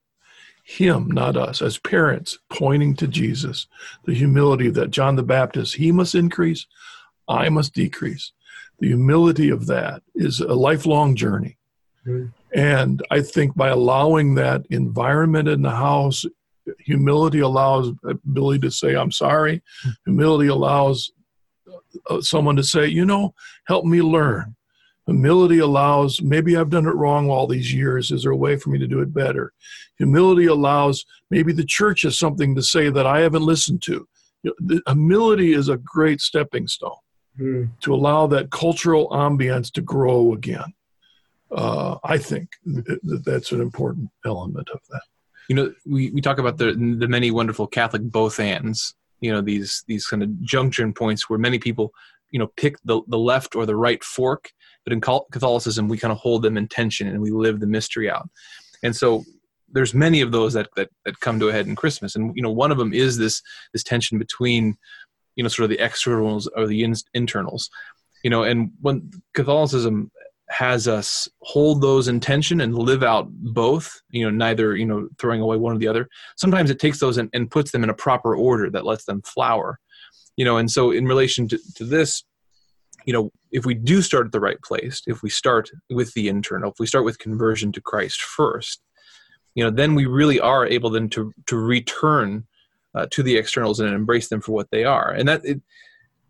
Him, not us, as parents pointing to Jesus, the humility that John the Baptist, he must increase, I must decrease. The humility of that is a lifelong journey. And I think by allowing that environment in the house, humility allows ability to say, I'm sorry. Humility allows uh, someone to say, you know, help me learn. Humility allows, maybe I've done it wrong all these years. Is there a way for me to do it better? Humility allows, maybe the church has something to say that I haven't listened to. humility is a great stepping stone mm. to allow that cultural ambience to grow again uh, I think that that's an important element of that. You know, we, we talk about the the many wonderful Catholic both ands. You know, these these kind of junction points where many people, you know, pick the the left or the right fork. But in Catholicism, we kind of hold them in tension and we live the mystery out. And so there's many of those that, that that come to a head in Christmas. And you know, one of them is this this tension between, you know, sort of the externals or the in, internals. You know, and when Catholicism has us hold those intention and live out both you know neither you know throwing away one or the other. Sometimes it takes those and, and puts them in a proper order that lets them flower you know and so in relation to, to this you know if we do start at the right place if we start with the internal if we start with conversion to christ first you know then we really are able then to to return uh, to the externals and embrace them for what they are. And that it,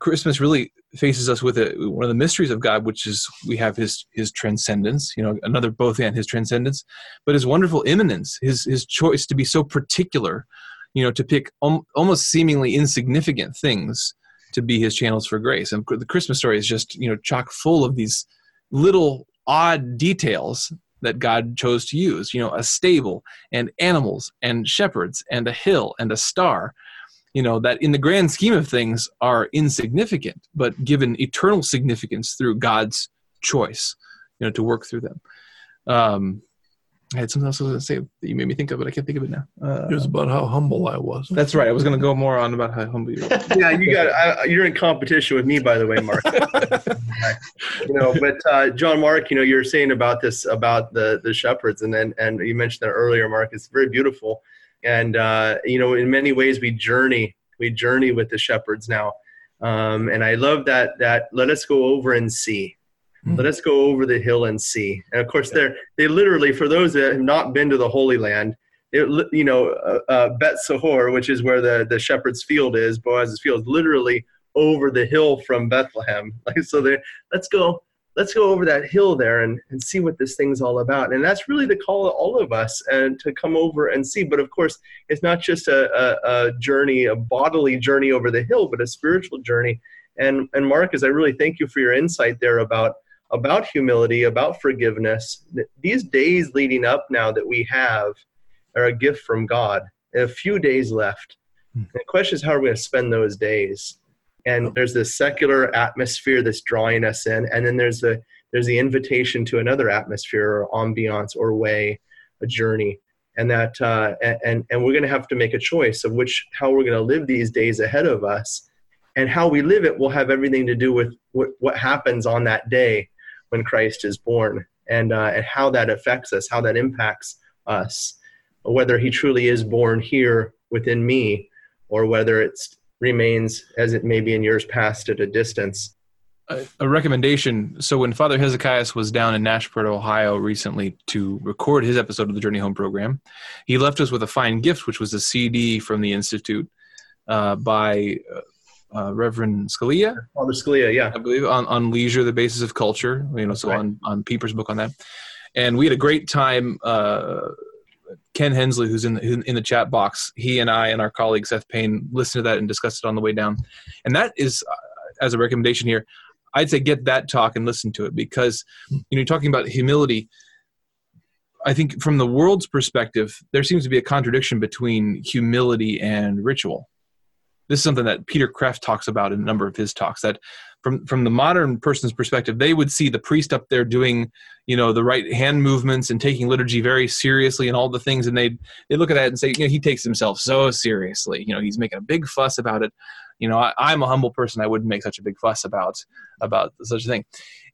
christmas really faces us with a, one of the mysteries of god which is we have his his transcendence you know another both and his transcendence but his wonderful immanence his his choice to be so particular you know to pick om- almost seemingly insignificant things to be his channels for grace and the christmas story is just you know chock full of these little odd details that God chose to use. You know, a stable and animals and shepherds and a hill and a star. You know, that in the grand scheme of things are insignificant, but given eternal significance through God's choice, you know, to work through them. Um, I had something else I was going to say that you made me think of, but I can't think of it now. Uh, it was about how humble I was. That's right. I was going to go more on about how humble you are. yeah, you got. I, you're in competition with me, by the way, Mark. you know, but uh, John Mark, you know, you're saying about this about the the shepherds, and then and you mentioned that earlier, Mark. It's very beautiful, and uh, you know, in many ways, we journey we journey with the shepherds now, um, and I love that that let us go over and see Mm-hmm. Let us go over the hill and see. And of course, they're they literally for those that have not been to the Holy Land, it, you know, uh, uh, Beit Sahour, which is where the the shepherd's field is, Boaz's field, is literally over the hill from Bethlehem. Like so, they let's go let's go over that hill there and, and see what this thing's all about. And that's really the call of all of us and to come over and see. But of course, it's not just a, a, a, journey, a bodily journey over the hill, but a spiritual journey. And and Marcus, I really thank you for your insight there about about humility, about forgiveness. These days leading up now that we have are a gift from God. A few days left. Hmm. the question is how are we going to spend those days? And there's this secular atmosphere that's drawing us in, and then there's the there's the invitation to another atmosphere or ambiance or way, a journey, and that uh, and and we're going to have to make a choice of which how we're going to live these days ahead of us, and how we live it will have everything to do with what, what happens on that day when Christ is born. And, uh, and how that affects us, how that impacts us, whether he truly is born here within me or whether it remains as it may be in years past at a distance. A, a recommendation. So when Father Hezekiah was down in Nashport, Ohio recently to record his episode of the Journey Home program, he left us with a fine gift, which was a CD from the Institute uh, by uh, uh, Reverend Scalia. Father Scalia, yeah, I believe on, on leisure, the basis of culture. You know, so right. on on Pieper's book on that, and we had a great time. Uh, Ken Hensley, who's in the, in the chat box, he and I and our colleague Seth Payne listened to that and discussed it on the way down, and that is uh, as a recommendation here. I'd say get that talk and listen to it because you know talking about humility. I think from the world's perspective, there seems to be a contradiction between humility and ritual this is something that Peter Kreeft talks about in a number of his talks that from from the modern person's perspective they would see the priest up there doing you know the right hand movements and taking liturgy very seriously and all the things. And they they look at that and say you know he takes himself so seriously. You know he's making a big fuss about it. You know I, am a humble person. I wouldn't make such a big fuss about about such a thing.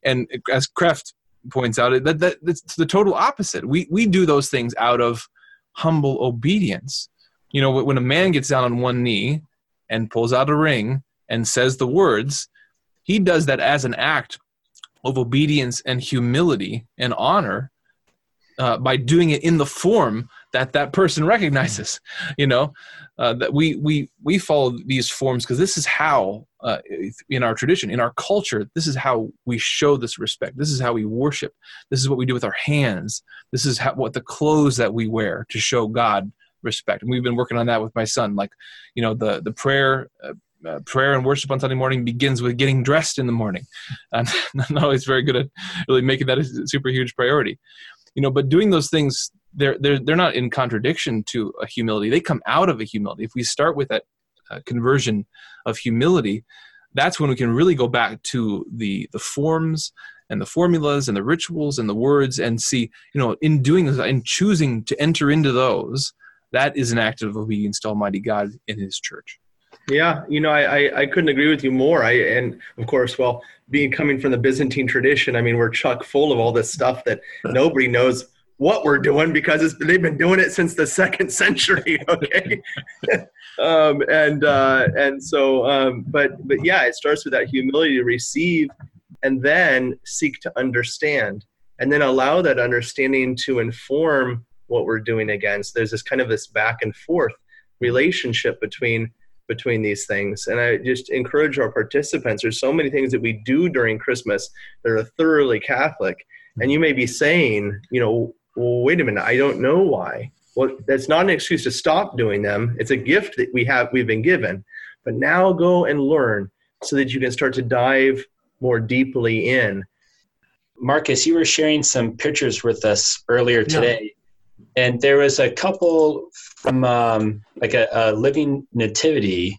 And as Kreeft points out that, that that's the total opposite. We we do those things out of humble obedience. You know when a man gets down on one knee and pulls out a ring and says the words, he does that as an act of obedience and humility and honor uh, by doing it in the form that that person recognizes you know uh, that we we we follow these forms because this is how uh, in our tradition in our culture this is how we show this respect this is how we worship this is what we do with our hands this is how, what the clothes that we wear to show god respect. And we've been working on that with my son. Like, you know, the the prayer. Uh, prayer and worship on Sunday morning begins with getting dressed in the morning. I'm not always very good at really making that a super huge priority. You know, but doing those things, they're, they're, they're not in contradiction to a humility. They come out of a humility. If we start with that uh, conversion of humility, that's when we can really go back to the, the forms and the formulas and the rituals and the words and see, you know, in doing this, in choosing to enter into those, that is an act of obedience to Almighty God in His church. Yeah, you know, I, I, I, couldn't agree with you more. I and of course, well, being coming from the Byzantine tradition, I mean, we're chuck full of all this stuff that nobody knows what we're doing because they've been doing it since the second century. Okay, um, and uh, and so, um, but but yeah, it starts with that humility to receive, and then seek to understand, and then allow that understanding to inform what we're doing against. There's this kind of this back and forth relationship between between these things. And I just encourage our participants. There's so many things that we do during Christmas that are thoroughly Catholic. And you may be saying, you know, well, wait a minute, I don't know why. Well, that's not an excuse to stop doing them. It's a gift that we have we've been given. But now go and learn so that you can start to dive more deeply in. Marcus, you were sharing some pictures with us earlier today and there was a couple from um, like a, a, living nativity,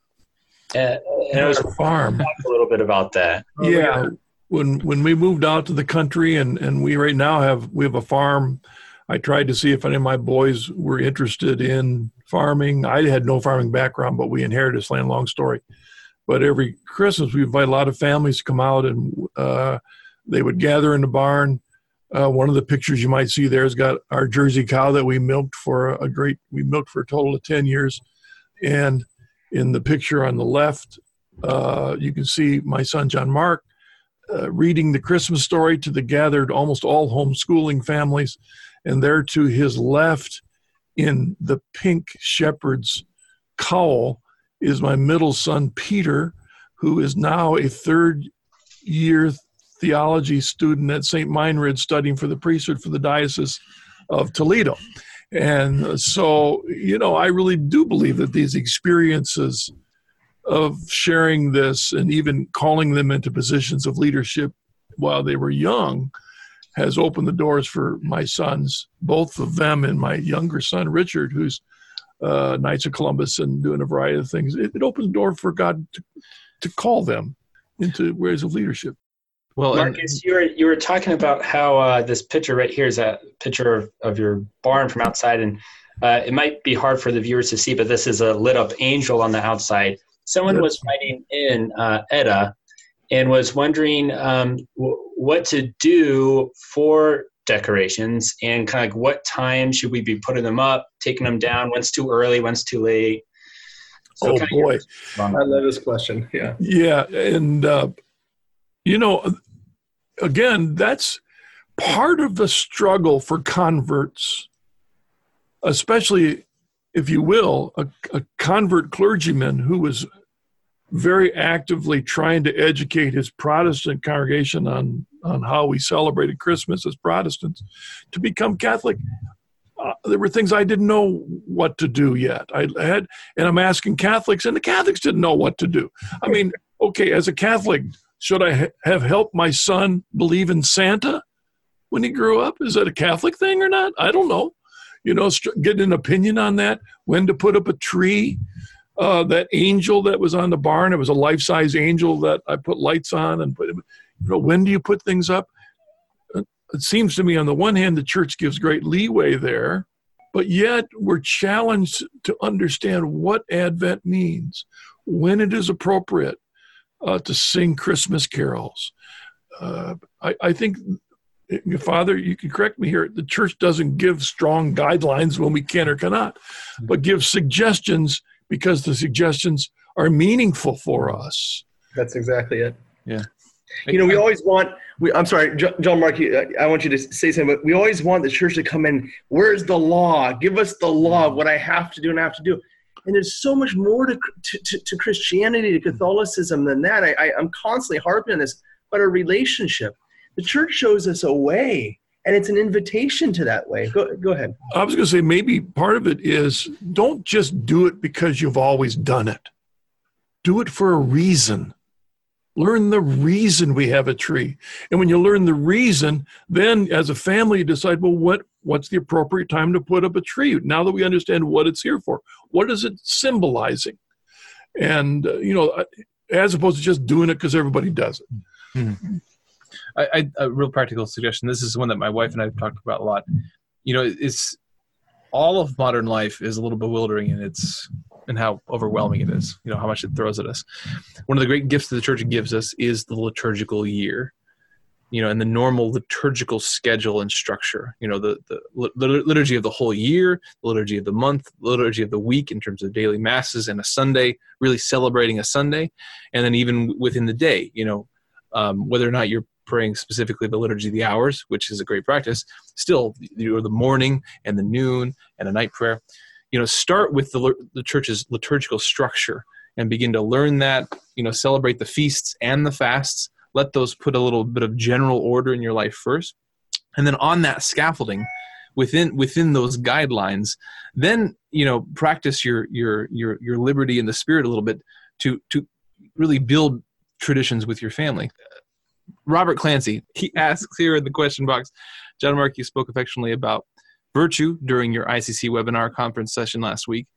uh, and it was a farm. Talk a little bit about that. Oh, yeah, when when we moved out to the country, and and we right now have we have a farm. I tried to see if any of my boys were interested in farming. I had no farming background, but we inherited this land. Long story. But every Christmas, we invite a lot of families to come out, and uh, they would gather in the barn uh, one of the pictures you might see there has got our Jersey cow that we milked for a great, we milked for a total of 10 years. And in the picture on the left, uh, you can see my son John Mark uh, reading the Christmas story to the gathered, almost all homeschooling families. And there to his left, in the pink shepherd's cowl, is my middle son Peter, who is now a third year theology student at St. Meinrad studying for the priesthood for the Diocese of Toledo. And so, you know, I really do believe that these experiences of sharing this and even calling them into positions of leadership while they were young has opened the doors for my sons, both of them and my younger son, Richard, who's uh, Knights of Columbus and doing a variety of things. It, it opens the door for God to, to call them into ways of leadership. Well, Marcus, and, you were you were talking about how uh, this picture right here is a picture of, of your barn from outside, and uh, it might be hard for the viewers to see, but this is a lit up angel on the outside. Someone was writing in uh, Etta and was wondering um, w- what to do for decorations and kind of like what time should we be putting them up, taking them down, when's too early, when's too late. So oh boy, I love this question. Yeah, yeah, and uh, you know, again, that's part of the struggle for converts, especially, if you will, a, a convert clergyman who was very actively trying to educate his Protestant congregation on, on how we celebrated Christmas as Protestants to become Catholic. Uh, there were things I didn't know what to do yet. I had, and I'm asking Catholics, and the Catholics didn't know what to do. I mean, okay, as a Catholic, should I ha- have helped my son believe in Santa when he grew up? Is that a Catholic thing or not? I don't know. You know, st- getting an opinion on that, when to put up a tree. Uh, that angel that was on the barn, it was a life size angel that I put lights on and put, you know, when do you put things up? Uh, it seems to me, on the one hand, the church gives great leeway there, but yet we're challenged to understand what Advent means, when it is appropriate, uh, to sing Christmas carols. Uh, I, I, think, Father, you can correct me here. The church doesn't give strong guidelines when we can or cannot, but give suggestions because the suggestions are meaningful for us. That's exactly it. Yeah. You know, we always want. We, I'm sorry, John Mark. I want you to say something. But we always want the church to come in. Where's the law? Give us the law. What I have to do and I have to do and there's so much more to, to, to Christianity, to Catholicism than that. I, I, I'm constantly harping on this, but a relationship. The church shows us a way, and it's an invitation to that way. Go, go ahead. I was going to say maybe part of it is don't just do it because you've always done it. Do it for a reason. Learn the reason we have a tree. And when you learn the reason, then as a family, you decide, well, what what's the appropriate time to put up a tree now that we understand what it's here for what is it symbolizing? And uh, you know as opposed to just doing it because everybody does it. Mm-hmm. I, I, a real practical suggestion. This is one that my wife and i have talked about a lot. You know it's all of modern life is a little bewildering in its and how overwhelming it is you know how much it throws at us. One of the great gifts that the church gives us is the liturgical year you know, in the normal liturgical schedule and structure. You know, the, the, liturgy of the whole year, the liturgy of the month, the liturgy of the week in terms of daily masses and a Sunday, really celebrating a Sunday, and then even within the day, you know, um, whether or not you're praying specifically the liturgy of the hours, which is a great practice, still you know the morning and the noon and a night prayer. You know, start with the the church's liturgical structure and begin to learn that. You know, celebrate the feasts and the fasts. Let those put a little bit of general order in your life first, and then on that scaffolding, within within those guidelines, then you know practice your your your your liberty in the spirit a little bit to to really build traditions with your family. Robert Clancy, he asks here in the question box, John Mark, you spoke affectionately about virtue during your ICC webinar conference session last week.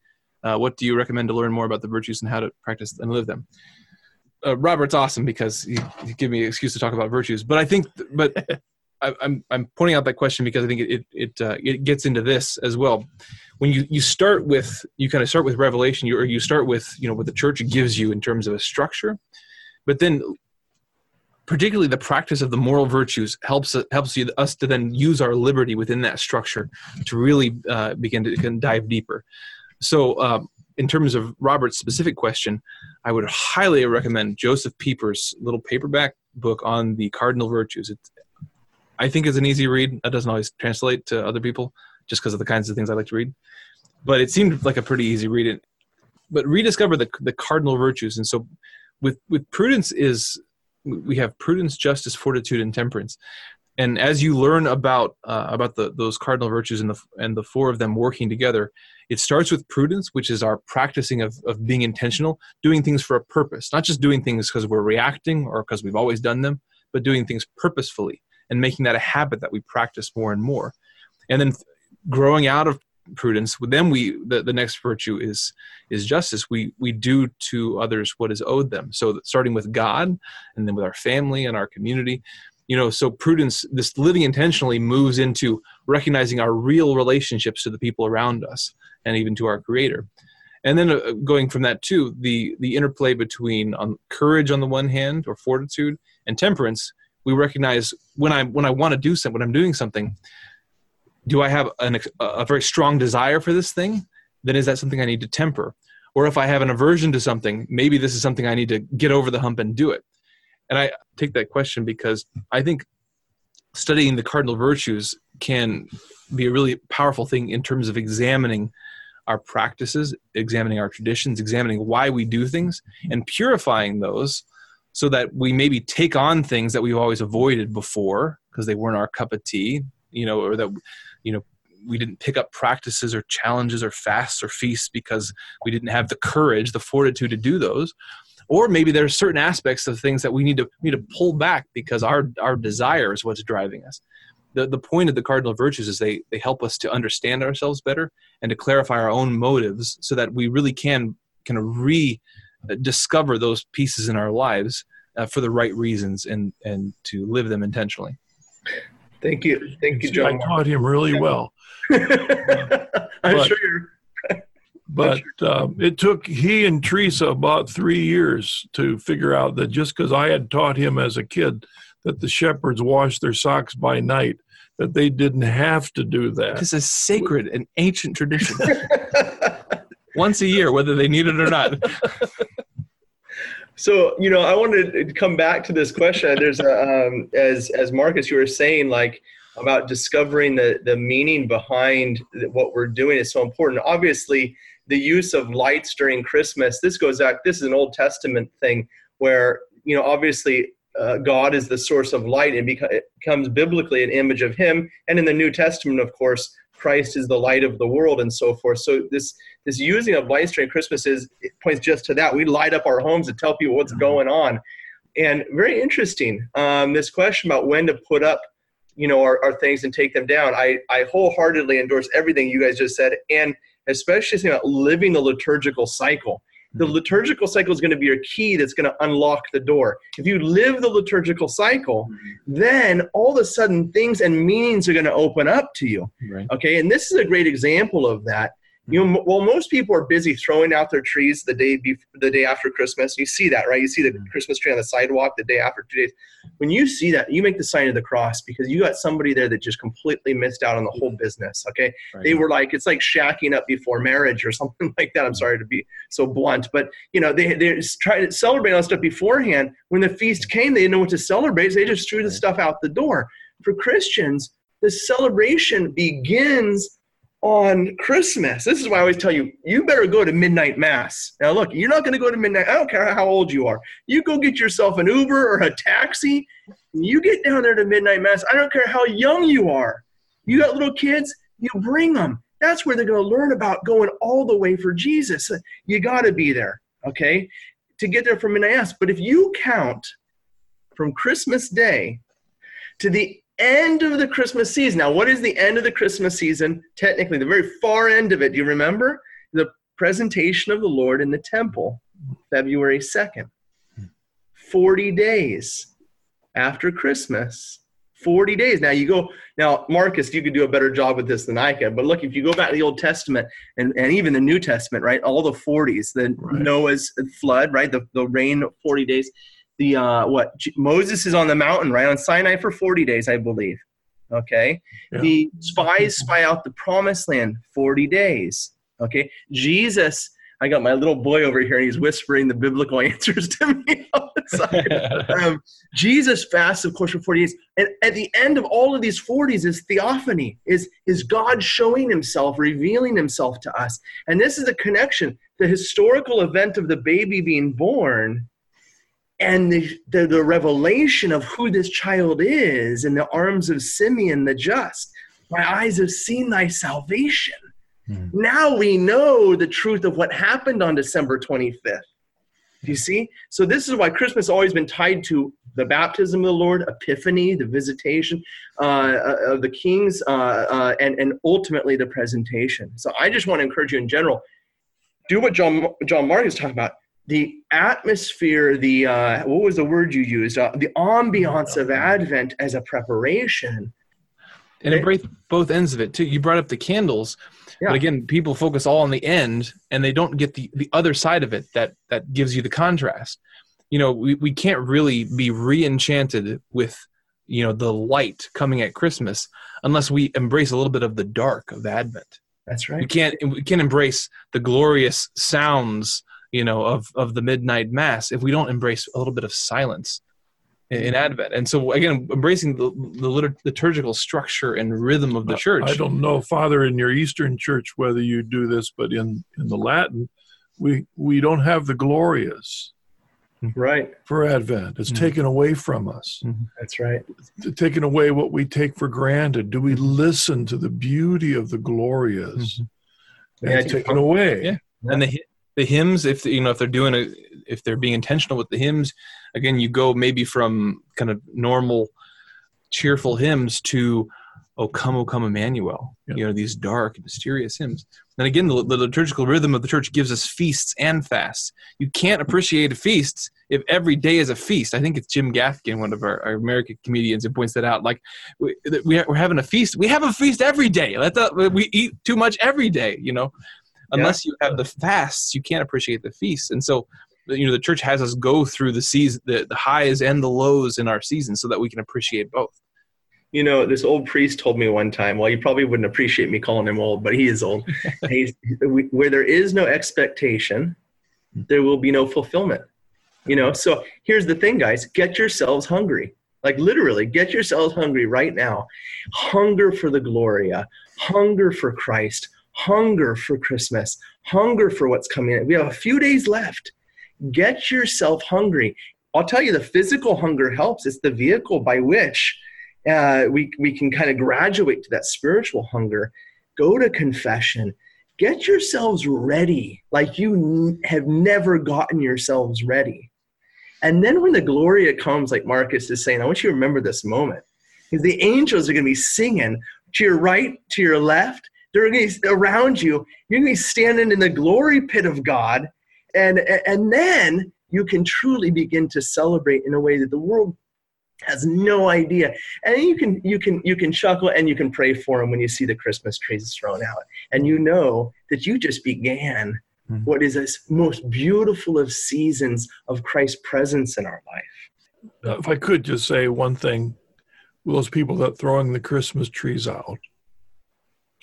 Uh, what do you recommend to learn more about the virtues and how to practice and live them? Uh, Robert's awesome because he, he gave me an excuse to talk about virtues, but I think, but I, am I'm, I'm pointing out that question because I think it it it, uh, it gets into this as well. When you you start with you kind of start with revelation, you or you start with you know what the church gives you in terms of a structure, but then particularly the practice of the moral virtues helps helps you, us to then use our liberty within that structure to really uh, begin to dive deeper. So, uh, in terms of Robert's specific question, I would highly recommend Josef Pieper's little paperback book on the cardinal virtues. It's, I think it's an easy read. That doesn't always translate to other people, just because of the kinds of things I like to read. But it seemed like a pretty easy read. But rediscover the the cardinal virtues, and so with with prudence is we have prudence, justice, fortitude, and temperance. And as you learn about uh, about the, those cardinal virtues and the and the four of them working together, it starts with prudence, which is our practicing of, of being intentional, doing things for a purpose, not just doing things because we're reacting or because we've always done them, but doing things purposefully and making that a habit that we practice more and more. And then growing out of prudence then we the, the next virtue is is justice we we do to others what is owed them so starting with god and then with our family and our community you know so prudence this living intentionally moves into recognizing our real relationships to the people around us and even to our creator and then uh, going from that too the the interplay between um, courage on the one hand or fortitude and temperance we recognize when i when i want to do something when i'm doing something do I have an, a very strong desire for this thing? Then is that something I need to temper? Or if I have an aversion to something, maybe this is something I need to get over the hump and do it. And I take that question because I think studying the cardinal virtues can be a really powerful thing in terms of examining our practices, examining our traditions, examining why we do things, and purifying those so that we maybe take on things that we've always avoided before because they weren't our cup of tea, you know, or that you know we didn't pick up practices or challenges or fasts or feasts because we didn't have the courage the fortitude to do those or maybe there are certain aspects of things that we need to we need to pull back because our our desire is what's driving us the, the point of the cardinal virtues is they they help us to understand ourselves better and to clarify our own motives so that we really can kind of rediscover those pieces in our lives uh, for the right reasons and and to live them intentionally Thank you. Thank you, John. I taught him really well. I'm but, sure. But um, it took he and Teresa about three years to figure out that just because I had taught him as a kid that the shepherds wash their socks by night, that they didn't have to do that. This is sacred and ancient tradition. Once a year, whether they need it or not. So you know, I wanted to come back to this question. There's a, um, as as Marcus, you were saying, like about discovering the the meaning behind what we're doing is so important. Obviously, the use of lights during Christmas. This goes back. This is an Old Testament thing where you know, obviously, uh, God is the source of light, and it becomes biblically an image of Him. And in the New Testament, of course, Christ is the light of the world and so forth. So this this using of lights during Christmas is points just to that. We light up our homes to tell people what's going on. And very interesting, um, this question about when to put up, you know, our, our things and take them down. I, I wholeheartedly endorse everything you guys just said, and especially saying about living the liturgical cycle the liturgical cycle is going to be your key that's going to unlock the door. If you live the liturgical cycle, mm-hmm. then all of a sudden things and meanings are going to open up to you. Right. Okay, and this is a great example of that. You hmm. know, well, most people are busy throwing out their trees the day before, the day after Christmas. You see that, right? You see the hmm. Christmas tree on the sidewalk the day after two days. When you see that, you make the sign of the cross because you got somebody there that just completely missed out on the whole hmm. business. Okay, right. they were like it's like shacking up before marriage or something like that. I'm sorry to be so blunt, but you know they they tried to celebrate all stuff beforehand. When the feast came, they didn't know what to celebrate. So they just threw the stuff out the door. For Christians, the celebration begins on Christmas. This is why I always tell you, you better go to midnight mass. Now, look, you're not going to go to midnight. I don't care how old you are. You go get yourself an Uber or a taxi. You get down there to midnight mass. I don't care how young you are. You got little kids, you bring them. That's where they're going to learn about going all the way for Jesus. You got to be there, okay, to get there from midnight mass. But if you count from Christmas Day to the end of the Christmas season. Now, what is the end of the Christmas season? Technically, the very far end of it. Do you remember? The presentation of the Lord in the temple, February 2nd. 40 days after Christmas. 40 days. Now you go, now Marcus, you could do a better job with this than I can. But look, if you go back to the Old Testament and, and even the New Testament, right? All the 40s, the right. Noah's flood, right? The, the rain 40 days the uh, what Moses is on the mountain, right on Sinai for 40 days, I believe. Okay, yeah. the spies spy out the promised land 40 days. Okay, Jesus. I got my little boy over here, and he's whispering the biblical answers to me um, Jesus fasts, of course, for 40 days. And at the end of all of these 40s is theophany, is, is God showing himself, revealing himself to us. And this is the connection. The historical event of the baby being born and the, the, the, revelation of who this child is in the arms of Simeon the just. My eyes have seen thy salvation. Mm. Now we know the truth of what happened on December 25th. Do you see? So this is why Christmas has always been tied to the baptism of the Lord, Epiphany, the visitation uh, uh of the kings, uh, uh, and, and ultimately the presentation. So I just want to encourage you in general, do what John, John Mark is talking about the atmosphere, the uh, what was the word you used? Uh, the ambiance of Advent as a preparation, and embrace both ends of it too. You brought up the candles, yeah. but again, people focus all on the end, and they don't get the the other side of it that that gives you the contrast. You know, we we can't really be re-enchanted with you know the light coming at Christmas unless we embrace a little bit of the dark of Advent. That's right. We can't we can't embrace the glorious sounds you know of of the midnight mass if we don't embrace a little bit of silence in, in advent. And so again embracing the, the liturgical structure and rhythm of the church. I don't know father in your eastern church whether you do this but in in the latin we we don't have the glorias right. for advent. It's mm-hmm. taken away from us. Mm-hmm. that's right. Taken away what we take for granted. Do we listen to the beauty of the glorias? Mm-hmm. yeah, taken away. Yeah. And the the hymns if you know if they're doing a if they're being intentional with the hymns again you go maybe from kind of normal cheerful hymns to oh come oh come emmanuel yep. you know these dark mysterious hymns. And again the, the, liturgical rhythm of the church gives us feasts and fasts. You can't appreciate a feast if every day is a feast. I think it's jim gaffigan one of our, our american comedians who points that out like we, we're having a feast. We have a feast every day. Let the, we eat too much every day you know unless yeah. you have the fasts you can't appreciate the feasts. And so you know the church has us go through the season the, the highs and the lows in our season so that we can appreciate both. You know this old priest told me one time well you probably wouldn't appreciate me calling him old but he is old. Where there is no expectation hmm. there will be no fulfillment. You know so here's the thing guys. Get yourselves hungry. Like literally get yourselves hungry right now. Hunger for the gloria. Hunger for christ hunger for Christmas, hunger for what's coming. We have a few days left. Get yourself hungry. I'll tell you, the physical hunger helps. It's the vehicle by which uh, we, we can kind of graduate to that spiritual hunger. Go to confession. Get yourselves ready like you n- have never gotten yourselves ready. And then when the Gloria comes, like Marcus is saying, I want you to remember this moment. Because the angels are going to be singing to your right, to your left, they're going to be around you. You're going to be standing in the glory pit of God. And, and then you can truly begin to celebrate in a way that the world has no idea and you can you can you can chuckle and you can pray for them when you see the christmas trees thrown out and you know that you just began mm-hmm. what is the most beautiful of seasons of christ's presence in our life uh, if i could just say one thing those people that throwing the christmas trees out there's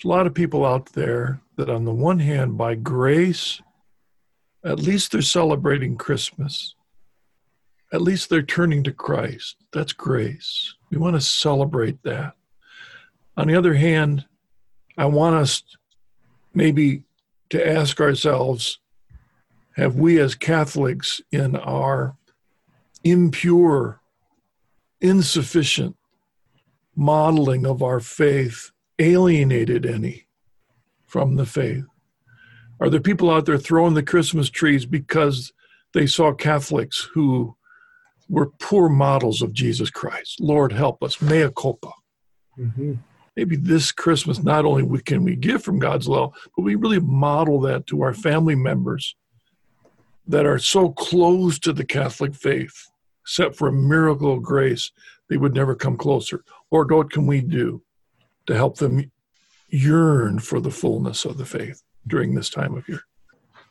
a lot of people out there that on the one hand by grace at least they're celebrating christmas at least they're turning to Christ. That's grace. We want to celebrate that. On the other hand, I want us maybe to ask ourselves have we as Catholics in our impure, insufficient modeling of our faith alienated any from the faith? Are there people out there throwing the Christmas trees because they saw Catholics who we're poor models of Jesus Christ. Lord, help us. Mea culpa. Mm-hmm. Maybe this Christmas, not only can we give from God's love, but we really model that to our family members that are so close to the Catholic faith, except for a miracle of grace, they would never come closer. Lord, what can we do to help them yearn for the fullness of the faith during this time of year?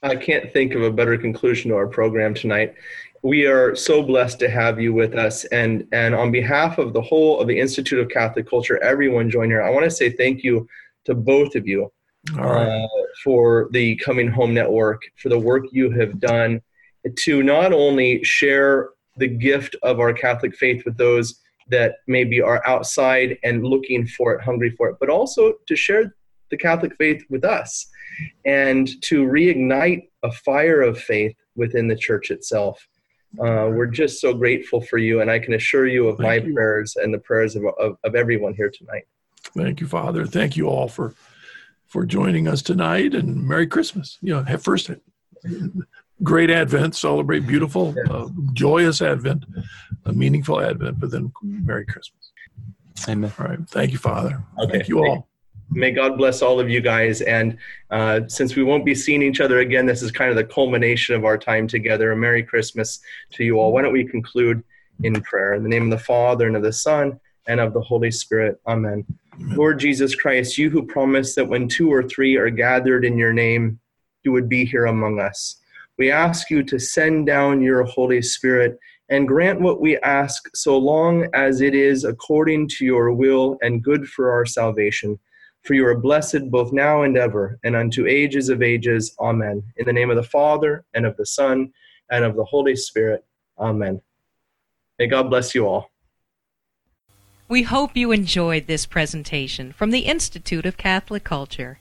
I can't think of a better conclusion to our program tonight we are so blessed to have you with us and and on behalf of the whole of the institute of catholic culture everyone join here i want to say thank you to both of you uh, for the coming home network for the work you have done to not only share the gift of our catholic faith with those that maybe are outside and looking for it hungry for it but also to share the catholic faith with us and to reignite a fire of faith within the church itself uh, we're just so grateful for you, and I can assure you of Thank my you. prayers and the prayers of, of, of everyone here tonight. Thank you, Father. Thank you all for for joining us tonight, and Merry Christmas. You know, have first great Advent, celebrate beautiful, uh, joyous Advent, a meaningful Advent, but then Merry Christmas. Amen. All right. Thank you, Father. Okay. Thank you all may God bless all of you guys. And uh, since we won't be seeing each other again, this is kind of the culmination of our time together. A Merry Christmas to you all. Why don't we conclude in prayer? In the name of the Father, and of the Son, and of the Holy Spirit. Amen. Lord Jesus Christ, you who promised that when two or three are gathered in your name, you would be here among us. We ask you to send down your Holy Spirit and grant what we ask so long as it is according to your will and good for our salvation for you are blessed both now and ever, and unto ages of ages. Amen. In the name of the Father, and of the Son, and of the Holy Spirit. Amen. May God bless you all. We hope you enjoyed this presentation from the Institute of Catholic Culture.